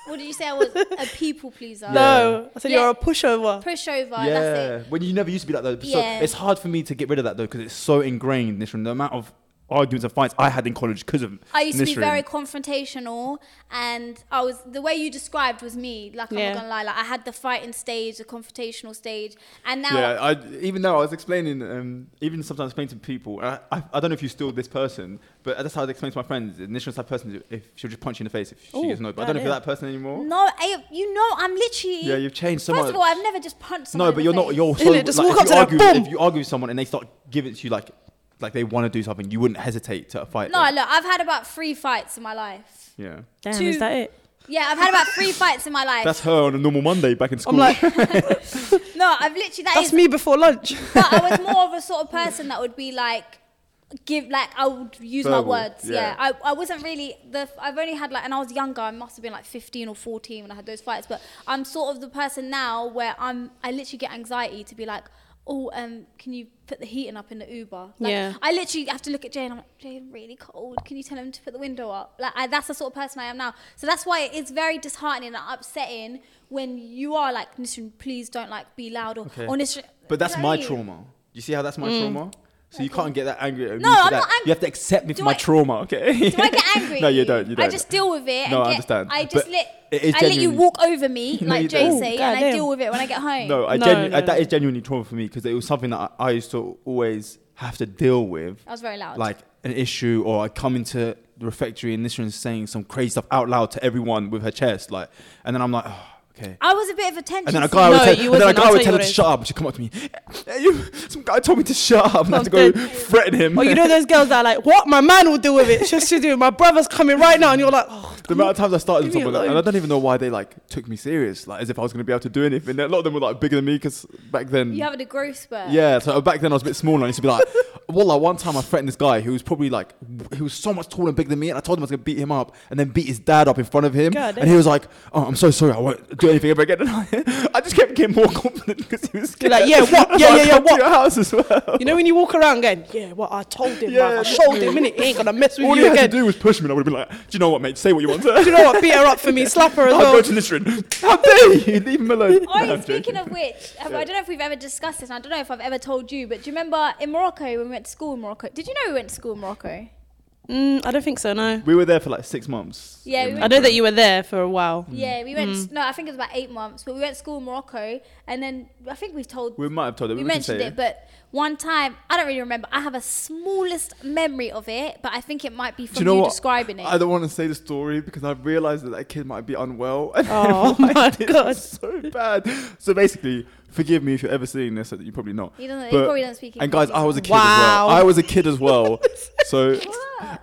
What did you say? I was a people pleaser. No, I said Yeah. you're a pushover. Pushover. That's Yeah, it. when you never used to be like that. So Yeah. it's hard for me to get rid of that though because it's so ingrained. Nishan, the amount of arguments and fights I had in college because of I used to be Nisrin. very confrontational, and I was the way you described was me. Like I'm Yeah. not gonna lie, like I had the fighting stage, the confrontational stage, and now Yeah, I, even though I was explaining, um, even sometimes explaining to people, I, I, I don't know if you're still this person, but that's how I explain to my friends. Nishan's that person if she'll just punch you in the face if she Ooh, gets no. But I don't know if you're that person anymore. no, I, you know, I'm literally. Yeah, you've changed so First much. of all, I've never just punched. Someone no, but the you're not. You're so? Just like, walk if up you to them, argue, if you argue with someone and they start giving it to you like, like they want to do something, you wouldn't hesitate to fight. No, them. look, I've had about three fights in my life. Yeah, Damn, Two- is that it? Yeah, I've had about three fights in my life. that's her on a normal Monday back in school. I'm like, no, I've literally that that's is- me before lunch. But I was more of a sort of person that would be like, give like I would use my words. Yeah, yeah. I, I wasn't really the. I've only had like, and I was younger. I must have been like 15 or 14 when I had those fights. But I'm sort of the person now where I'm. I literally get anxiety to be like. Oh, um, can you put the heating up in the Uber? Like, Yeah. I literally have to look at Jay and I'm like, Jay, I'm really cold. Can you tell him to put the window up? Like, I, that's the sort of person I am now. So that's why it's very disheartening and upsetting when you are like, Nisrin, please don't like be loud or, Okay. or Nisrin. But that's You my what I mean? trauma. You see how that's my Mm. trauma? So you can't get that angry at me. No, for I'm that. not ang- You have to accept me for Do my trauma, okay? Do I get angry? no, you don't. You don't. I just deal with it. No, and I get, understand. I just But let. it is I let you walk over me, No, like you Jay don't. and I deal with it when I get home. No, I No, genu- no, uh, that no. genuinely trauma for me because it was something that I, I used to always have to deal with, I was very loud. like an issue, or I come into the refectory and this one's saying some crazy stuff out loud to everyone with her chest, like, and then I'm like, oh, okay. I was a bit of attention. And then a guy No, would tell, and then a guy would tell her to shut up, and she'd come up to me. Hey, you, some guy told me to shut up, and I had to go threaten him. Or you know those girls that are like, what? My man will deal with it. Just to do. It? My brother's coming right now, and you're like, oh, the amount of times I started someone, and I don't even know why they like took me serious, like as if I was going to be able to do anything. A lot of them were like bigger than me because back then, You having a growth spurt. yeah. So back then I was a bit smaller. and I used to be like, well, like one time I threatened this guy who was probably like, he was so much taller and bigger than me, and I told him I was going to beat him up, and then beat his dad up in front of him, God and he eh? was like, oh, I'm so sorry, I won't do anything ever again. And I, I just kept getting more confident because he was You're scared. like, yeah, what? Yeah, yeah, yeah, what? your house as well. You know when you walk around going, yeah, what I told him, Yeah, bruv, I showed him, innit? He ain't gonna mess with you. All you he had to do was push me, and I would have been like, do you know what, mate? Say what you want. Do you know what? Beat her up for me, slap her as I'll well. go to Nisrin. How dare you? Leave him alone. Oh, No, I'm speaking of which, have- I don't know if we've ever discussed this. and I don't know if I've ever told you, but do you remember in Morocco when we went to school in Morocco? Did you know we went to school in Morocco? Mm, I don't think so, no. We were there for like six months. Yeah, we I know that you were there for a while. Yeah, we went. Mm. No, I think it was about eight months, but we went to school in Morocco, and then I think we've told. We might have told it. we we mentioned say it, but one time I don't really remember. I have a smallest memory of it, but I think it might be from Do you know what? describing it. I don't want to say the story because I realised that that kid might be unwell. Oh and Oh my God. was so bad. So basically, forgive me if you're ever seeing this. You're probably not. he doesn't. he But- probably doesn't speak. English. And guys, I was a as kid as well. Wow. I was a kid as well. so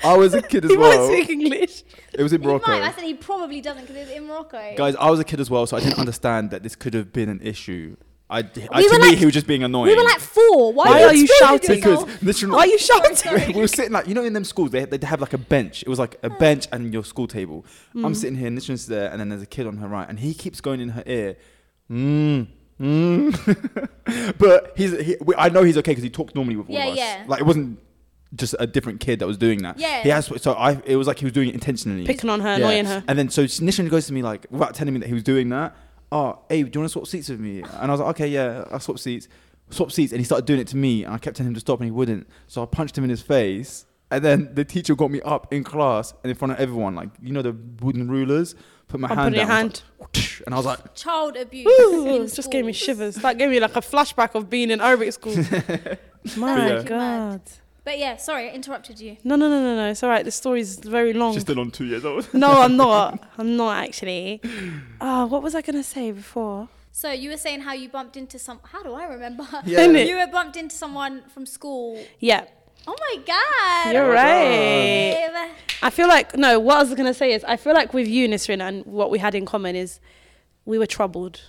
I was a kid as He well. might speak English. It was in well. He Morocco. might. I said he probably doesn't because it was in Morocco. Guys, I was a kid as well, so I didn't understand that this could have been an issue. I, I We to were me, like- he was just being annoying. we were like four. Why, Why are you explaining shouting? because yourself? literally, Why are you shouting? we were sitting like you know in them schools they they'd have like a bench. It was like a bench and your school table. Mm. I'm sitting here, and Nishan's there, and then there's a kid on her right, and he keeps going in her ear. Mm, mm. but he's he, we, I know he's okay because he talks normally with all Yeah, of us. yeah. Like it wasn't just a different kid that was doing that. Yeah. He has so I it was like he was doing it intentionally. Picking on her, Yeah. annoying her. And then so Nishan goes to me like without telling me that he was doing that. Oh, hey, do you want to swap seats with me? And I was like, okay, yeah, I'll swap seats. Swap seats, and he started doing it to me, and I kept telling him to stop, and he wouldn't. So I punched him in his face, and then the teacher got me up in class and in front of everyone, like you know the wooden rulers. Put my I'll hand put your down, I hand. like, and I was like, Child abuse. Ooh, in it just gave me shivers. That gave me like a flashback of being in Arabic school. My Yeah. God. But yeah, sorry, I interrupted you. No, no, no, no, no. It's all right. The story's very long. she's still on two years old. no, I'm not. I'm not actually. Oh, what was I gonna say before? So you were saying how you bumped into some. How do I remember? Yeah. You were bumped into someone from school. Yeah, Oh my god. you're my right. Babe. I feel like no. What I was gonna say is, I feel like with you, Nisrin, and what we had in common is, we were troubled,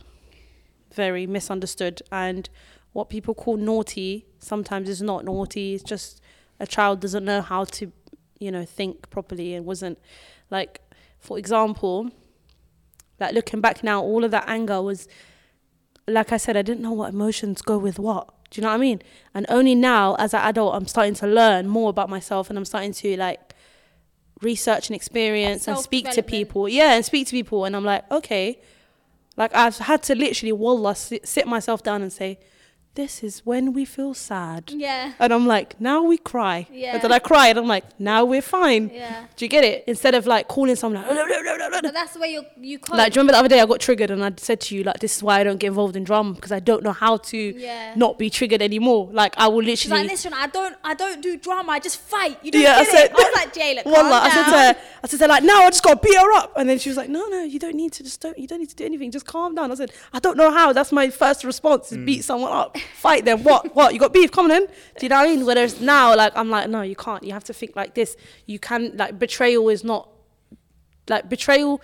very misunderstood, and what people call naughty sometimes is not naughty. It's just a child doesn't know how to, you know, think properly and wasn't like, for example, like looking back now, all of that anger was, like I said, I didn't know what emotions go with what. Do you know what I mean? And only now, as an adult, I'm starting to learn more about myself, and I'm starting to like research and experience and speak to people. Yeah, and speak to people, and I'm like, okay, like I've had to literally, wallah, sit, sit myself down and say, this is when we feel sad. Yeah. And I'm like, now we cry. Yeah. And then I cry, and I'm like, now we're fine. Yeah. Do you get it? Instead of like calling someone like, no, no, no, no, But that's the way you you cope. like, do you remember the other day I got triggered and I said to you, like, this is why I don't get involved in drama because I don't know how to Yeah. not be triggered anymore. Like, I will She's literally. like, listen, I don't, I don't do drama. I just fight. You don't Yeah, I said- it. I was like, Jay, look, calm Wallah, I said to her, I said to her, like, no, I just got to beat her up. And then she was like, no, no, you don't need to, just don't, you don't need to do anything. Just calm down. I said, I don't know how. That's my first response is mm. beat someone up. Fight them. What? What? You got beef? Come on then. Do you know what I mean? Whereas now, like, I'm like, no, you can't. You have to think like this. You can, like, betrayal is not, like, betrayal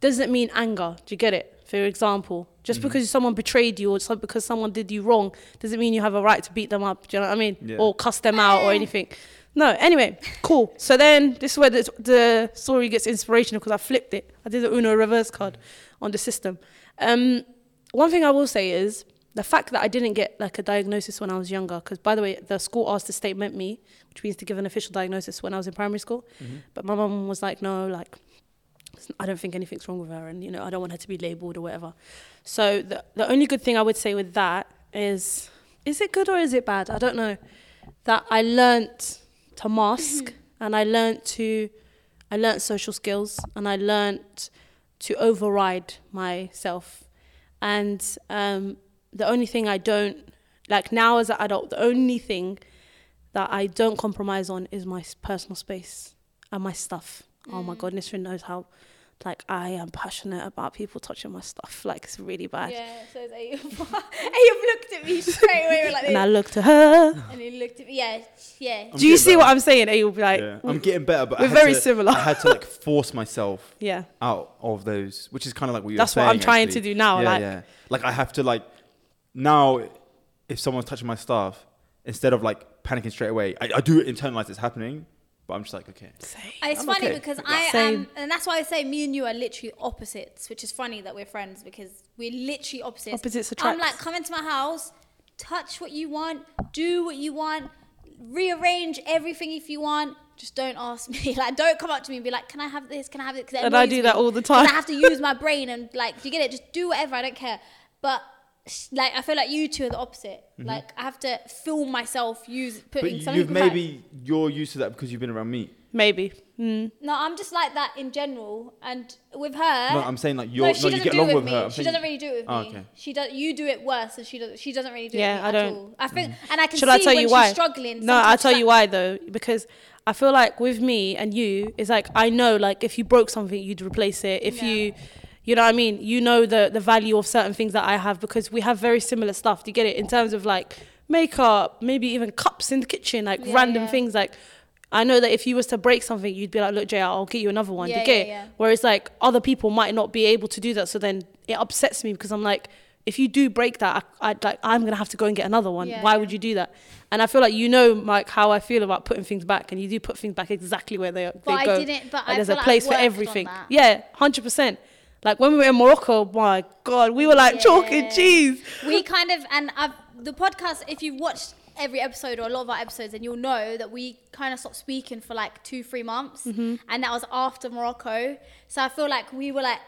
doesn't mean anger. Do you get it? For example, just because someone betrayed you or some, because someone did you wrong doesn't mean you have a right to beat them up. Do you know what I mean? Yeah. Or cuss them out or anything. No, anyway, cool. So then this is where the, the story gets inspirational because I flipped it. I did the Uno reverse card on the system. Um, one thing I will say is the fact that I didn't get like a diagnosis when I was younger, because by the way, the school asked to statement me, which means to give an official diagnosis when I was in primary school. But my mum was like, no, like, I don't think anything's wrong with her, and you know, I don't want her to be labelled or whatever. So the the only good thing I would say with that is, is it good or is it bad? I don't know. that I learnt to mask and I learnt to I learnt social skills and I learnt to override myself. And um, the only thing I don't like now as an adult, the only thing that I don't compromise on is my personal space and my stuff. Oh my mm. god, Nisrin knows how like I am passionate about people touching my stuff. Like it's really bad. Yeah, so it's Ayub. Ayub looked at me straight away like And I this. look to her. And he looked at me. Yeah, yeah. I'm Do you see better. what I'm saying? And you'll be like, Yeah. I'm mm, getting better, but I we're very to- similar. I had to like force myself yeah. out of those, which is kind of like what you're That's what. I'm trying actually. to do now, Yeah, like- yeah. Like I have to like now, if someone's touching my stuff, instead of like panicking straight away, I, I do internalize it's happening, but I'm just like, okay, It's I'm funny okay. because I Same. am, and that's why I say me and you are literally opposites, which is funny that we're friends because we're literally opposites. Opposites attract. I'm like, come into my house, touch what you want, do what you want, rearrange everything if you want. Just don't ask me. Like, don't come up to me and be like, "Can I have this? Can I have it?" 'Cause it And I annoys do me. that all the 'Cause time. I have to use my brain and like, do you get it? Just do whatever. I don't care. But like, I feel like you two are the opposite. Like, I have to film myself use Mm-hmm. but something. you've like- maybe you're used to that because you've been around me. Maybe. Mm. No, I'm just like that in general, and with her. No, I'm saying like you're no, no, she you doesn't get do it with with her. me. She saying- doesn't really do it with Oh, me. okay. She does. You do it worse, and she does. She doesn't really do Yeah, it with me I don't. all. I think, and I can Should see I tell when you she's why? struggling. No, I'll tell you why though, because I feel like with me and you, it's like I know like if you broke something, you'd replace it. If Yeah. you, you know what I mean, you know the the value of certain things that I have because we have very similar stuff. Do you get it in terms of like makeup, maybe even cups in the kitchen, like Yeah, random yeah. things like. I know that if you was to break something, you'd be like, "Look, Jay, I'll get you another one." Do Yeah, you get yeah, it? yeah. Whereas like other people might not be able to do that, so then it upsets me because I'm like, if you do break that, I, I like I'm gonna have to go and get another one. Yeah, Why would you do that? And I feel like you know, like how I feel about putting things back, and you do put things back exactly where they, But they I go. didn't- but Like, there's a place for everything. Yeah, hundred percent. Like when we were in Morocco, my God, we were like chalk and cheese. we kind of and I've, the podcast. If you've watched every episode or a lot of our episodes, then you'll know that we kind of stopped speaking for like two, three months, Mm-hmm. and that was after Morocco. So I feel like we were like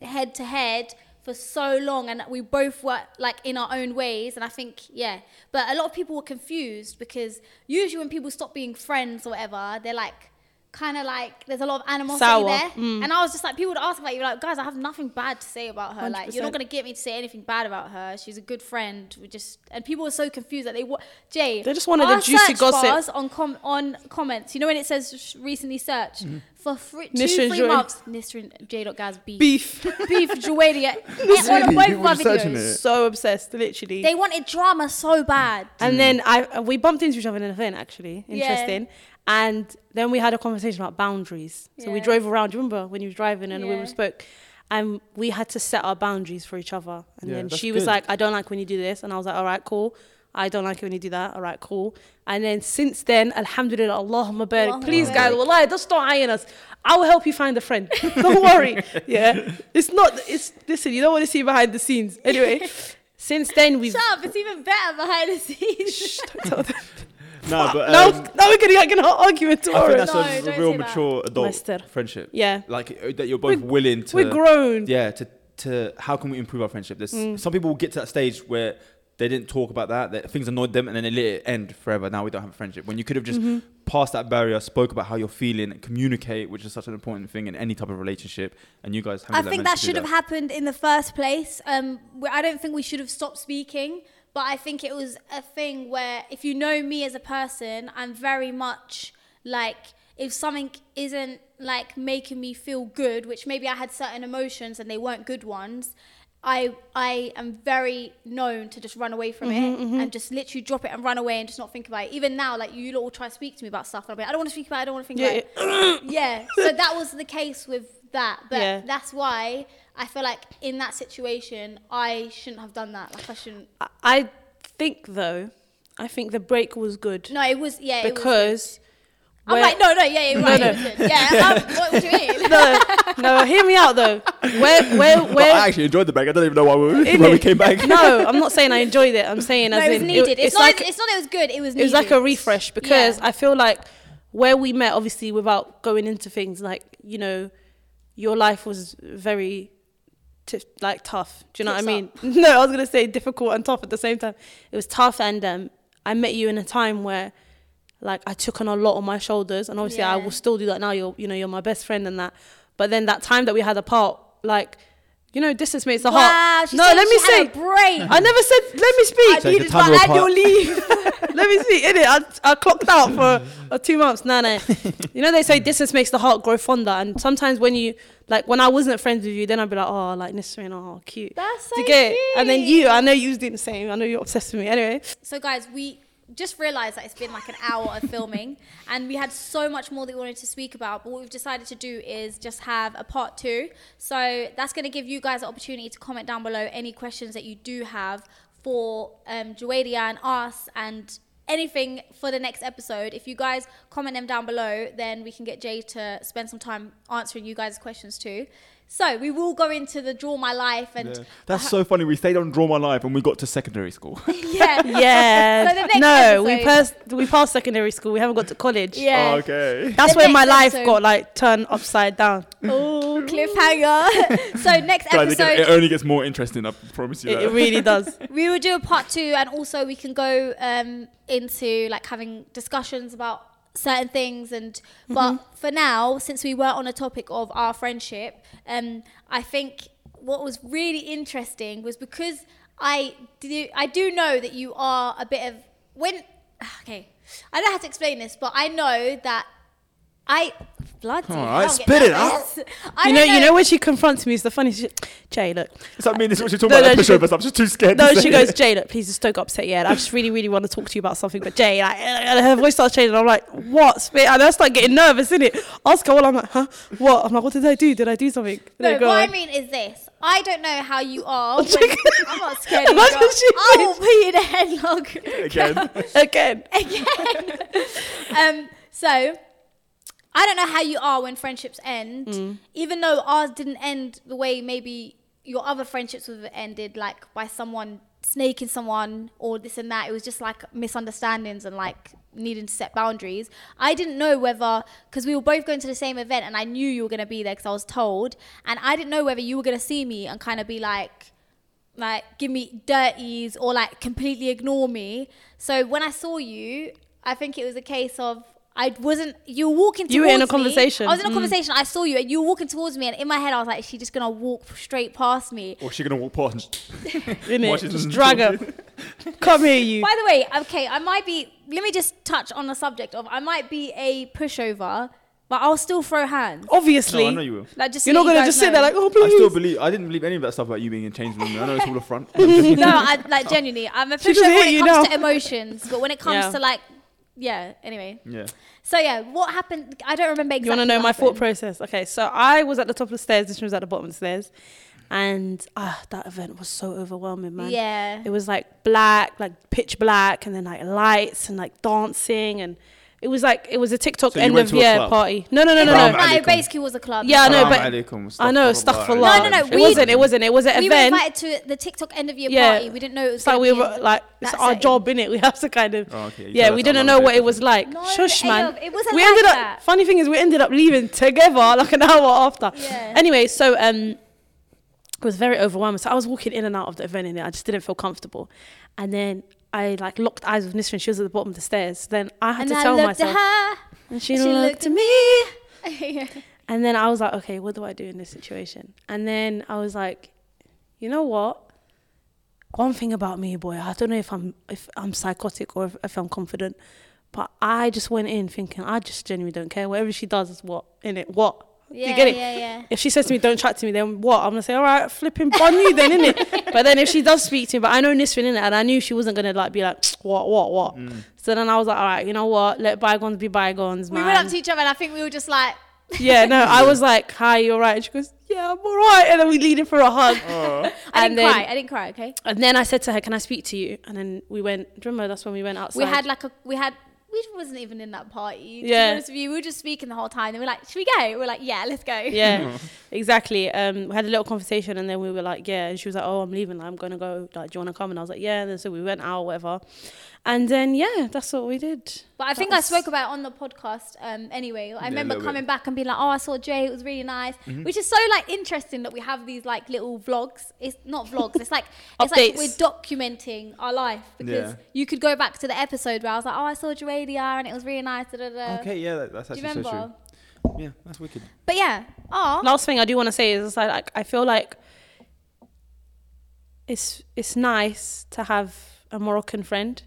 head to head for so long and we both were like in our own ways and i think yeah but a lot of people were confused because usually when people stop being friends or whatever they're like kind of like there's a lot of animosity Sour, there mm. and i was just like people would ask about you like guys i have nothing bad to say about her like you're not going to get me to say anything bad about her she's a good friend we just and people were so confused that they wa- jay They just wanted the juicy search gossip. on com- on comments you know when it says recently searched Mm-hmm. for three, two three Joy. months Nisrin J. Ghaz beef Beef. beef Juwayria. It's on Really? both People of our were searching videos. it? so obsessed, literally. They wanted drama so bad. And then I we bumped into each other in an event actually. Yeah. Interesting. And then we had a conversation about boundaries. So we drove around. Do you remember when you were driving and we spoke? And we had to set our boundaries for each other. And Yeah, then she was good. like, I don't like when you do this. And I was like, all right, cool. I don't like it when you do that. All right, cool. And then since then, Alhamdulillah, Allahumma barik. Allahumma Please, barik. guys, wallahi, just start eyeing us. I will help you find a friend. don't worry. Yeah. It's not, it's, listen, you don't want to see behind the scenes. Anyway, since then, we've. Shut up, it's even better behind the scenes. Shh, don't tell them. No, but now, um, now we're getting like an argument I tomorrow. think that's No, a, don't real say that. mature adult Lester. friendship. Yeah. like uh, that you're both willing to. We're grown. Yeah, to to how can we improve our friendship? There's Mm. some people will get to that stage where they didn't talk about that, that things annoyed them, and then they let it end forever. Now we don't have a friendship. When you could have just Mm-hmm. passed that barrier, spoke about how you're feeling, communicate, which is such an important thing in any type of relationship. And you guys, I think that should have happened in the first place. Um, where I don't think we should have stopped speaking, but I think it was a thing where if you know me as a person, I'm very much like if something isn't like making me feel good, which maybe I had certain emotions and they weren't good ones. I I am very known to just run away from it mm-hmm, mm-hmm. and just literally drop it and run away and just not think about it. Even now, like you will try to speak to me about stuff, and I'll be like, I don't want to speak about it. I don't want to think Yeah, about it yeah. So that was the case with that. But Yeah. that's why I feel like in that situation, I shouldn't have done that. Like I shouldn't. I- I think though, I think the break was good No, it was yeah. it was because I'm like no, no, yeah, yeah, right. no. It was good. Yeah. um, what, what do you mean? no, no, hear me out though. Where, where, But where? I actually enjoyed the break. I don't even know why we, Innit? why we came back. no, I'm not saying I enjoyed it. I'm saying No, as it was in needed. it's, not. like it's not. It was good. It was. it was like a refresh because Yeah. I feel like where we met, obviously, without going into things like you know, your life was very t- like tough. Do you know what I mean? No, I was gonna say difficult and tough at the same time. It was tough, and um, I met you in a time where like I took on a lot on my shoulders and obviously I will still do that now. You're you know, you're my best friend and that. But then that time that we had apart, like, you know, distance makes the wow, heart. she No, said let she me had say a break. I never said let me speak. I Take needed the time my annual leave. Let me see. In it, I, I clocked out for uh, two months. No, no. You know they say distance makes the heart grow fonder, and sometimes when you like when I wasn't friends with you, then I'd be like, oh, like Nisrin, oh, cute. That's so Do you get it? And then you, I know you was doing the same. I know you're obsessed with me. Anyway, So, guys, we just realized that it's been like an hour of filming and we had so much more that we wanted to speak about. But what we've decided to do is just have a part two. So, that's going to give you guys the opportunity to comment down below any questions that you do have for um, Juwayria and us and anything for the next episode. If you guys comment them down below, then we can get Jay to spend some time answering you guys' questions too. So, we will go into the Draw My Life and. Yeah. That's so funny. We stayed on Draw My Life and we got to secondary school. yeah. yeah. So the next no, we passed. We passed secondary school. We haven't got to college. Yeah. Oh, okay. That's The when my life episode- got like turned upside down. Oh, cliffhanger. so next Guys, it, it only gets more interesting. I promise you It, that. it really does. we will do a part two, and also we can go um, into like having discussions about certain things. And but for now, since we were on a topic of our friendship, um, I think what was really interesting was because I do I do know that you are a bit of when okay. I don't have to explain this, but I know that I bloody. All hell, spit it out. I you know, don't you know when she confronts me, it's the funniest shit. Jay, look. Does that mean this is what you're talking No, about? no, she pushover goes- stuff? I'm just too scared. No, to say she it. goes, Jay, look, please just don't get upset yet. I just really, really want to talk to you about something. But Jay, like, and her voice starts changing. I'm like, what? Spit? And I start getting nervous, innit? Ask her, well, I'm like, huh? What? I'm like, what did I do? Did I do something? No, go what I mean is this. I don't know how you are. When. I'm not scared of you. Imagine girl. she I will put you in a headlock. Again, again. Again. um, so, I don't know how you are when friendships end. Mm. Even though ours didn't end the way maybe your other friendships would have ended, like by someone snaking someone or this and that. It was just like misunderstandings and like needing to set boundaries. I didn't know whether, because we were both going to the same event and I knew you were going to be there because I was told. And I didn't know whether you were going to see me and kind of be like, like give me dirties or like completely ignore me. So when I saw you, I think it was a case of I wasn't. You were walking. Towards me. you were in a towards me. conversation. I was in a Mm. conversation. I saw you, and you were walking towards me, and in my head, I was like, "Is she just gonna walk straight past me?" Or she gonna walk past? Innit? Watch it Just drag her. Come here, you. By the way, okay, I might be. Let me just touch on the subject of I might be a pushover, but I'll still throw hands. Obviously. No, I know you will. Like just You're not gonna guys just sit there like, oh please. I still believe. I didn't believe any of that stuff about you being in change room. I know it's all a front. no, I, like genuinely, I'm a pushover when it comes now. to emotions, but when it comes Yeah. to like, yeah. Anyway, yeah. so yeah, what happened? I don't remember exactly. You want to know what my thought process? Okay, so I was at the top of the stairs. This was at the bottom of the stairs, and ah, that event was so overwhelming, man. Yeah. It was like black, like pitch black, and then like lights and like dancing, and it was like it was a TikTok So you end went of to a year club? party. No, no, no, no, Ram no. No, it basically was a club. Yeah, I know, but I know stuff for astaghfirullah. No, no, no, It we- wasn't. It wasn't. It was an event. we were event. invited to the TikTok end of year Yeah. party. We didn't know it was. So gonna we be were in like, it's that our setting. job, innit? We have to kind of. Oh, okay. You Yeah, said we that didn't sound know like what a it was like. No, Shush, Ayo, man. it wasn't we like ended that. up. Funny thing is, we ended up leaving together like an hour after. Yeah. Anyway, so um, it was very overwhelming. So I was walking in and out of the event, and I just didn't feel comfortable. And then I like locked eyes with Nisrin. She was at the bottom of the stairs. Then I had And to I tell looked myself, at her. and she, She looked looked at me. And then I was like, okay, what do I do in this situation? And then I was like, you know what? One thing about me, boy, I don't know if I'm if I'm psychotic or if, if I'm confident, but I just went in thinking I just genuinely don't care. Whatever she does is what in it. What yeah, you get it? yeah, yeah. If she says to me, "Don't chat to me," then what? I'm gonna say, "All right, flipping bun you then, innit?" but then if she does speak to me, but I know Nisrin in it, and I knew she wasn't gonna like be like, "What, what, what?" Mm. So then I was like, "All right, you know what? Let bygones be bygones, man. We went up to each other, and I think we were just like, Yeah, no, I was like, "Hi, you're right." And she goes, "Yeah, I'm all right," and then we leaned in for a hug. Oh. I didn't then- cry. I didn't cry. Okay. And then I said to her, "Can I speak to you?" And then we went. Do you remember that's when we went outside? We had like a we had we just wasn't even in that party. To Yeah. be honest with you, we were just speaking the whole time. And we are like, should we go? We are like, yeah, let's go. yeah. exactly. Um, we had a little conversation, and then we were like, yeah. And she was like, oh, I'm leaving. I'm gonna go. Like, do you wanna come? And I was like, yeah. And then so we went out, whatever. And then yeah, that's what we did. But I That think I spoke about it on the podcast um, anyway. I a remember coming bit. back and being like, "Oh, I saw Jay. It was really nice." Mm-hmm. Which is so like interesting that we have these like little vlogs. It's not vlogs. It's like it's like we're documenting our life because Yeah. you could go back to the episode where I was like, "Oh, I saw Juwayria and it was really nice." Da, da, da. Okay, yeah, that, that's Do you actually so remember? true. Yeah, that's wicked. But yeah. Oh. Last thing I do want to say is it's like, like I feel like it's it's nice to have a Moroccan friend.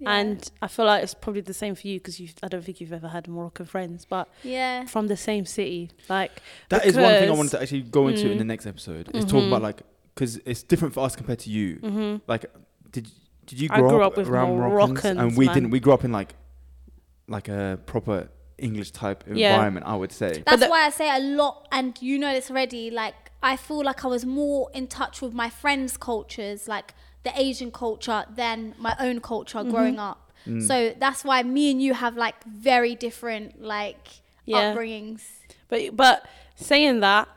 Yeah. And I feel like it's probably the same for you because you I don't think you've ever had Moroccan friends, but yeah. from the same city, like That is one thing I wanted to actually go into in Mm. the next episode. Is talk about like because it's different for us compared to you. Like, did did you I grow grew up, up with around Moroccans? And we man. didn't. We grew up in like like a proper English type Yeah. environment. I would say. That's the- why I say a lot, and you know this already. Like, I feel like I was more in touch with my friends' cultures, like the Asian culture, than my own culture Mm-hmm. growing up. Mm. So that's why me and you have like very different like Yeah. upbringings. But but saying that,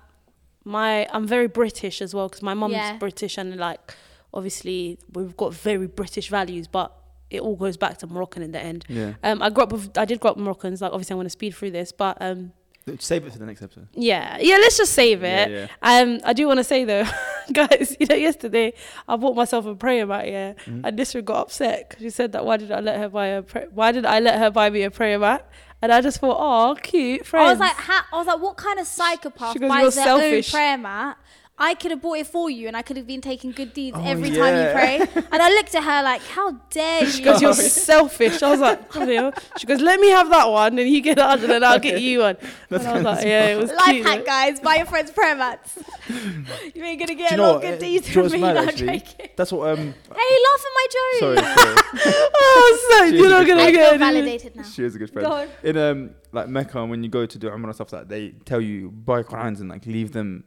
my I'm very British as well because my mum's Yeah. British and like obviously we've got very British values, but it all goes back to Moroccan in the end. Yeah. Um, I grew up with I did grow up with Moroccans. Like obviously I'm going to speed through this, but um, Save it for the next episode. yeah, yeah. Let's just save it. Yeah, Um, I do want to say though, guys, you know, yesterday I bought myself a prayer mat, yeah, Mm-hmm. and Nisra got upset 'cause she said that why did I let her buy a pra- why did I let her buy me a prayer mat? And I just thought, oh, cute friends. I was like, ha- I was like, what kind of psychopath She goes, buys "You're their selfish." own prayer mat? I could have bought it for you, and I could have been taking good deeds Oh, every time you pray. and I looked at her like, how dare you? Because you're selfish. I was like, "Bloody hell." she goes, let me have that one, and you get that, and then I'll get you one. That's And I was like, yeah, it was Life cute. hack, guys. Buy your friends prayer mats. you ain't gonna get Do a lot of good deeds do you know from me. mad, No, I'm actually? That's what. Um. Hey, laugh at my joke. Sorry. sorry. oh, so you're not gonna I get feel it. validated now. She is a good Go friend. on. In um like Mecca, when you go to do Umrah and stuff like that, they tell you buy Qurans and like leave them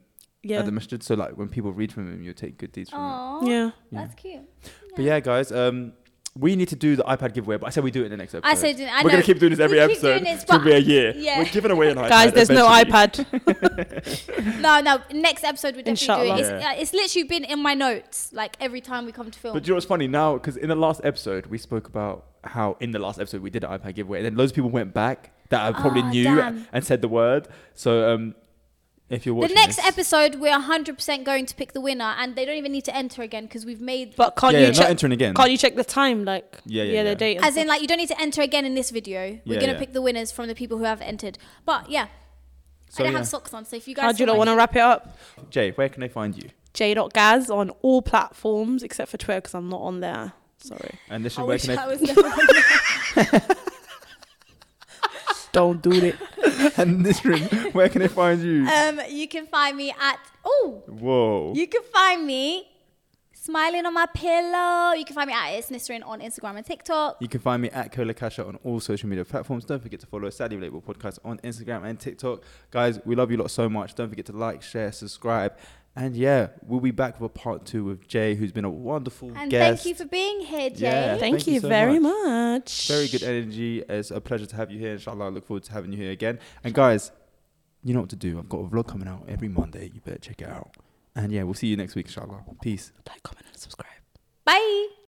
Yeah, at the masjid. So like when people read from him, you take good deeds from them. Aww, yeah. that's cute. But yeah, guys, um, we need to do the iPad giveaway. But I said we do it in the next episode. I said, I We're know. gonna keep doing this every We keep episode. doing this, It's gonna be a year. yeah. We're giving away an iPad. Guys, there's no iPad. No, no. Next episode we definitely Inshallah. do it. It's, Yeah. uh, it's literally been in my notes like every time we come to film. But do you know what's funny now? Because in the last episode, we spoke about how in the last episode we did an iPad giveaway, and then loads of people went back that I probably Ah, knew damn. and said the word. So um, if you're the next this, episode, we're 100% going to pick the winner, and they don't even need to enter again because we've made. But can't yeah, you yeah, not check? entering again. Can't you check the time? Like, Yeah, yeah, the yeah. date. and As in, stuff? like, you don't need to enter again in this video. We're Yeah, gonna yeah. pick the winners from the people who have entered. But yeah, So, I don't yeah. have socks on, so if you guys. how do you saw not want to shoe- wrap it up? Jay, where can they find you? J.Ghaz on all platforms except for Twitter because I'm not on there. Sorry. And this is I where wish can I they was never. Don't do it. and Nisrin, where can they find you? um, you can find me at. Oh, Whoa. you can find me smiling on my pillow. You can find me at It's Nisrin on Instagram and TikTok. You can find me at Kola Kasha on all social media platforms. Don't forget to follow Sadly Relatable Podcast on Instagram and TikTok. Guys, we love you lot so much. Don't forget to like, share, subscribe. And yeah, we'll be back with a part two with Jay, who's been a wonderful And guest. thank you for being here, Jay. Yeah. Thank, Thank you, you so very much. much. Very good energy. It's a pleasure to have you here. Inshallah, I look forward to having you here again. And guys, you know what to do. I've got a vlog coming out every Monday. You better check it out. And yeah, we'll see you next week, inshallah. Peace. Like, comment, and subscribe. Bye.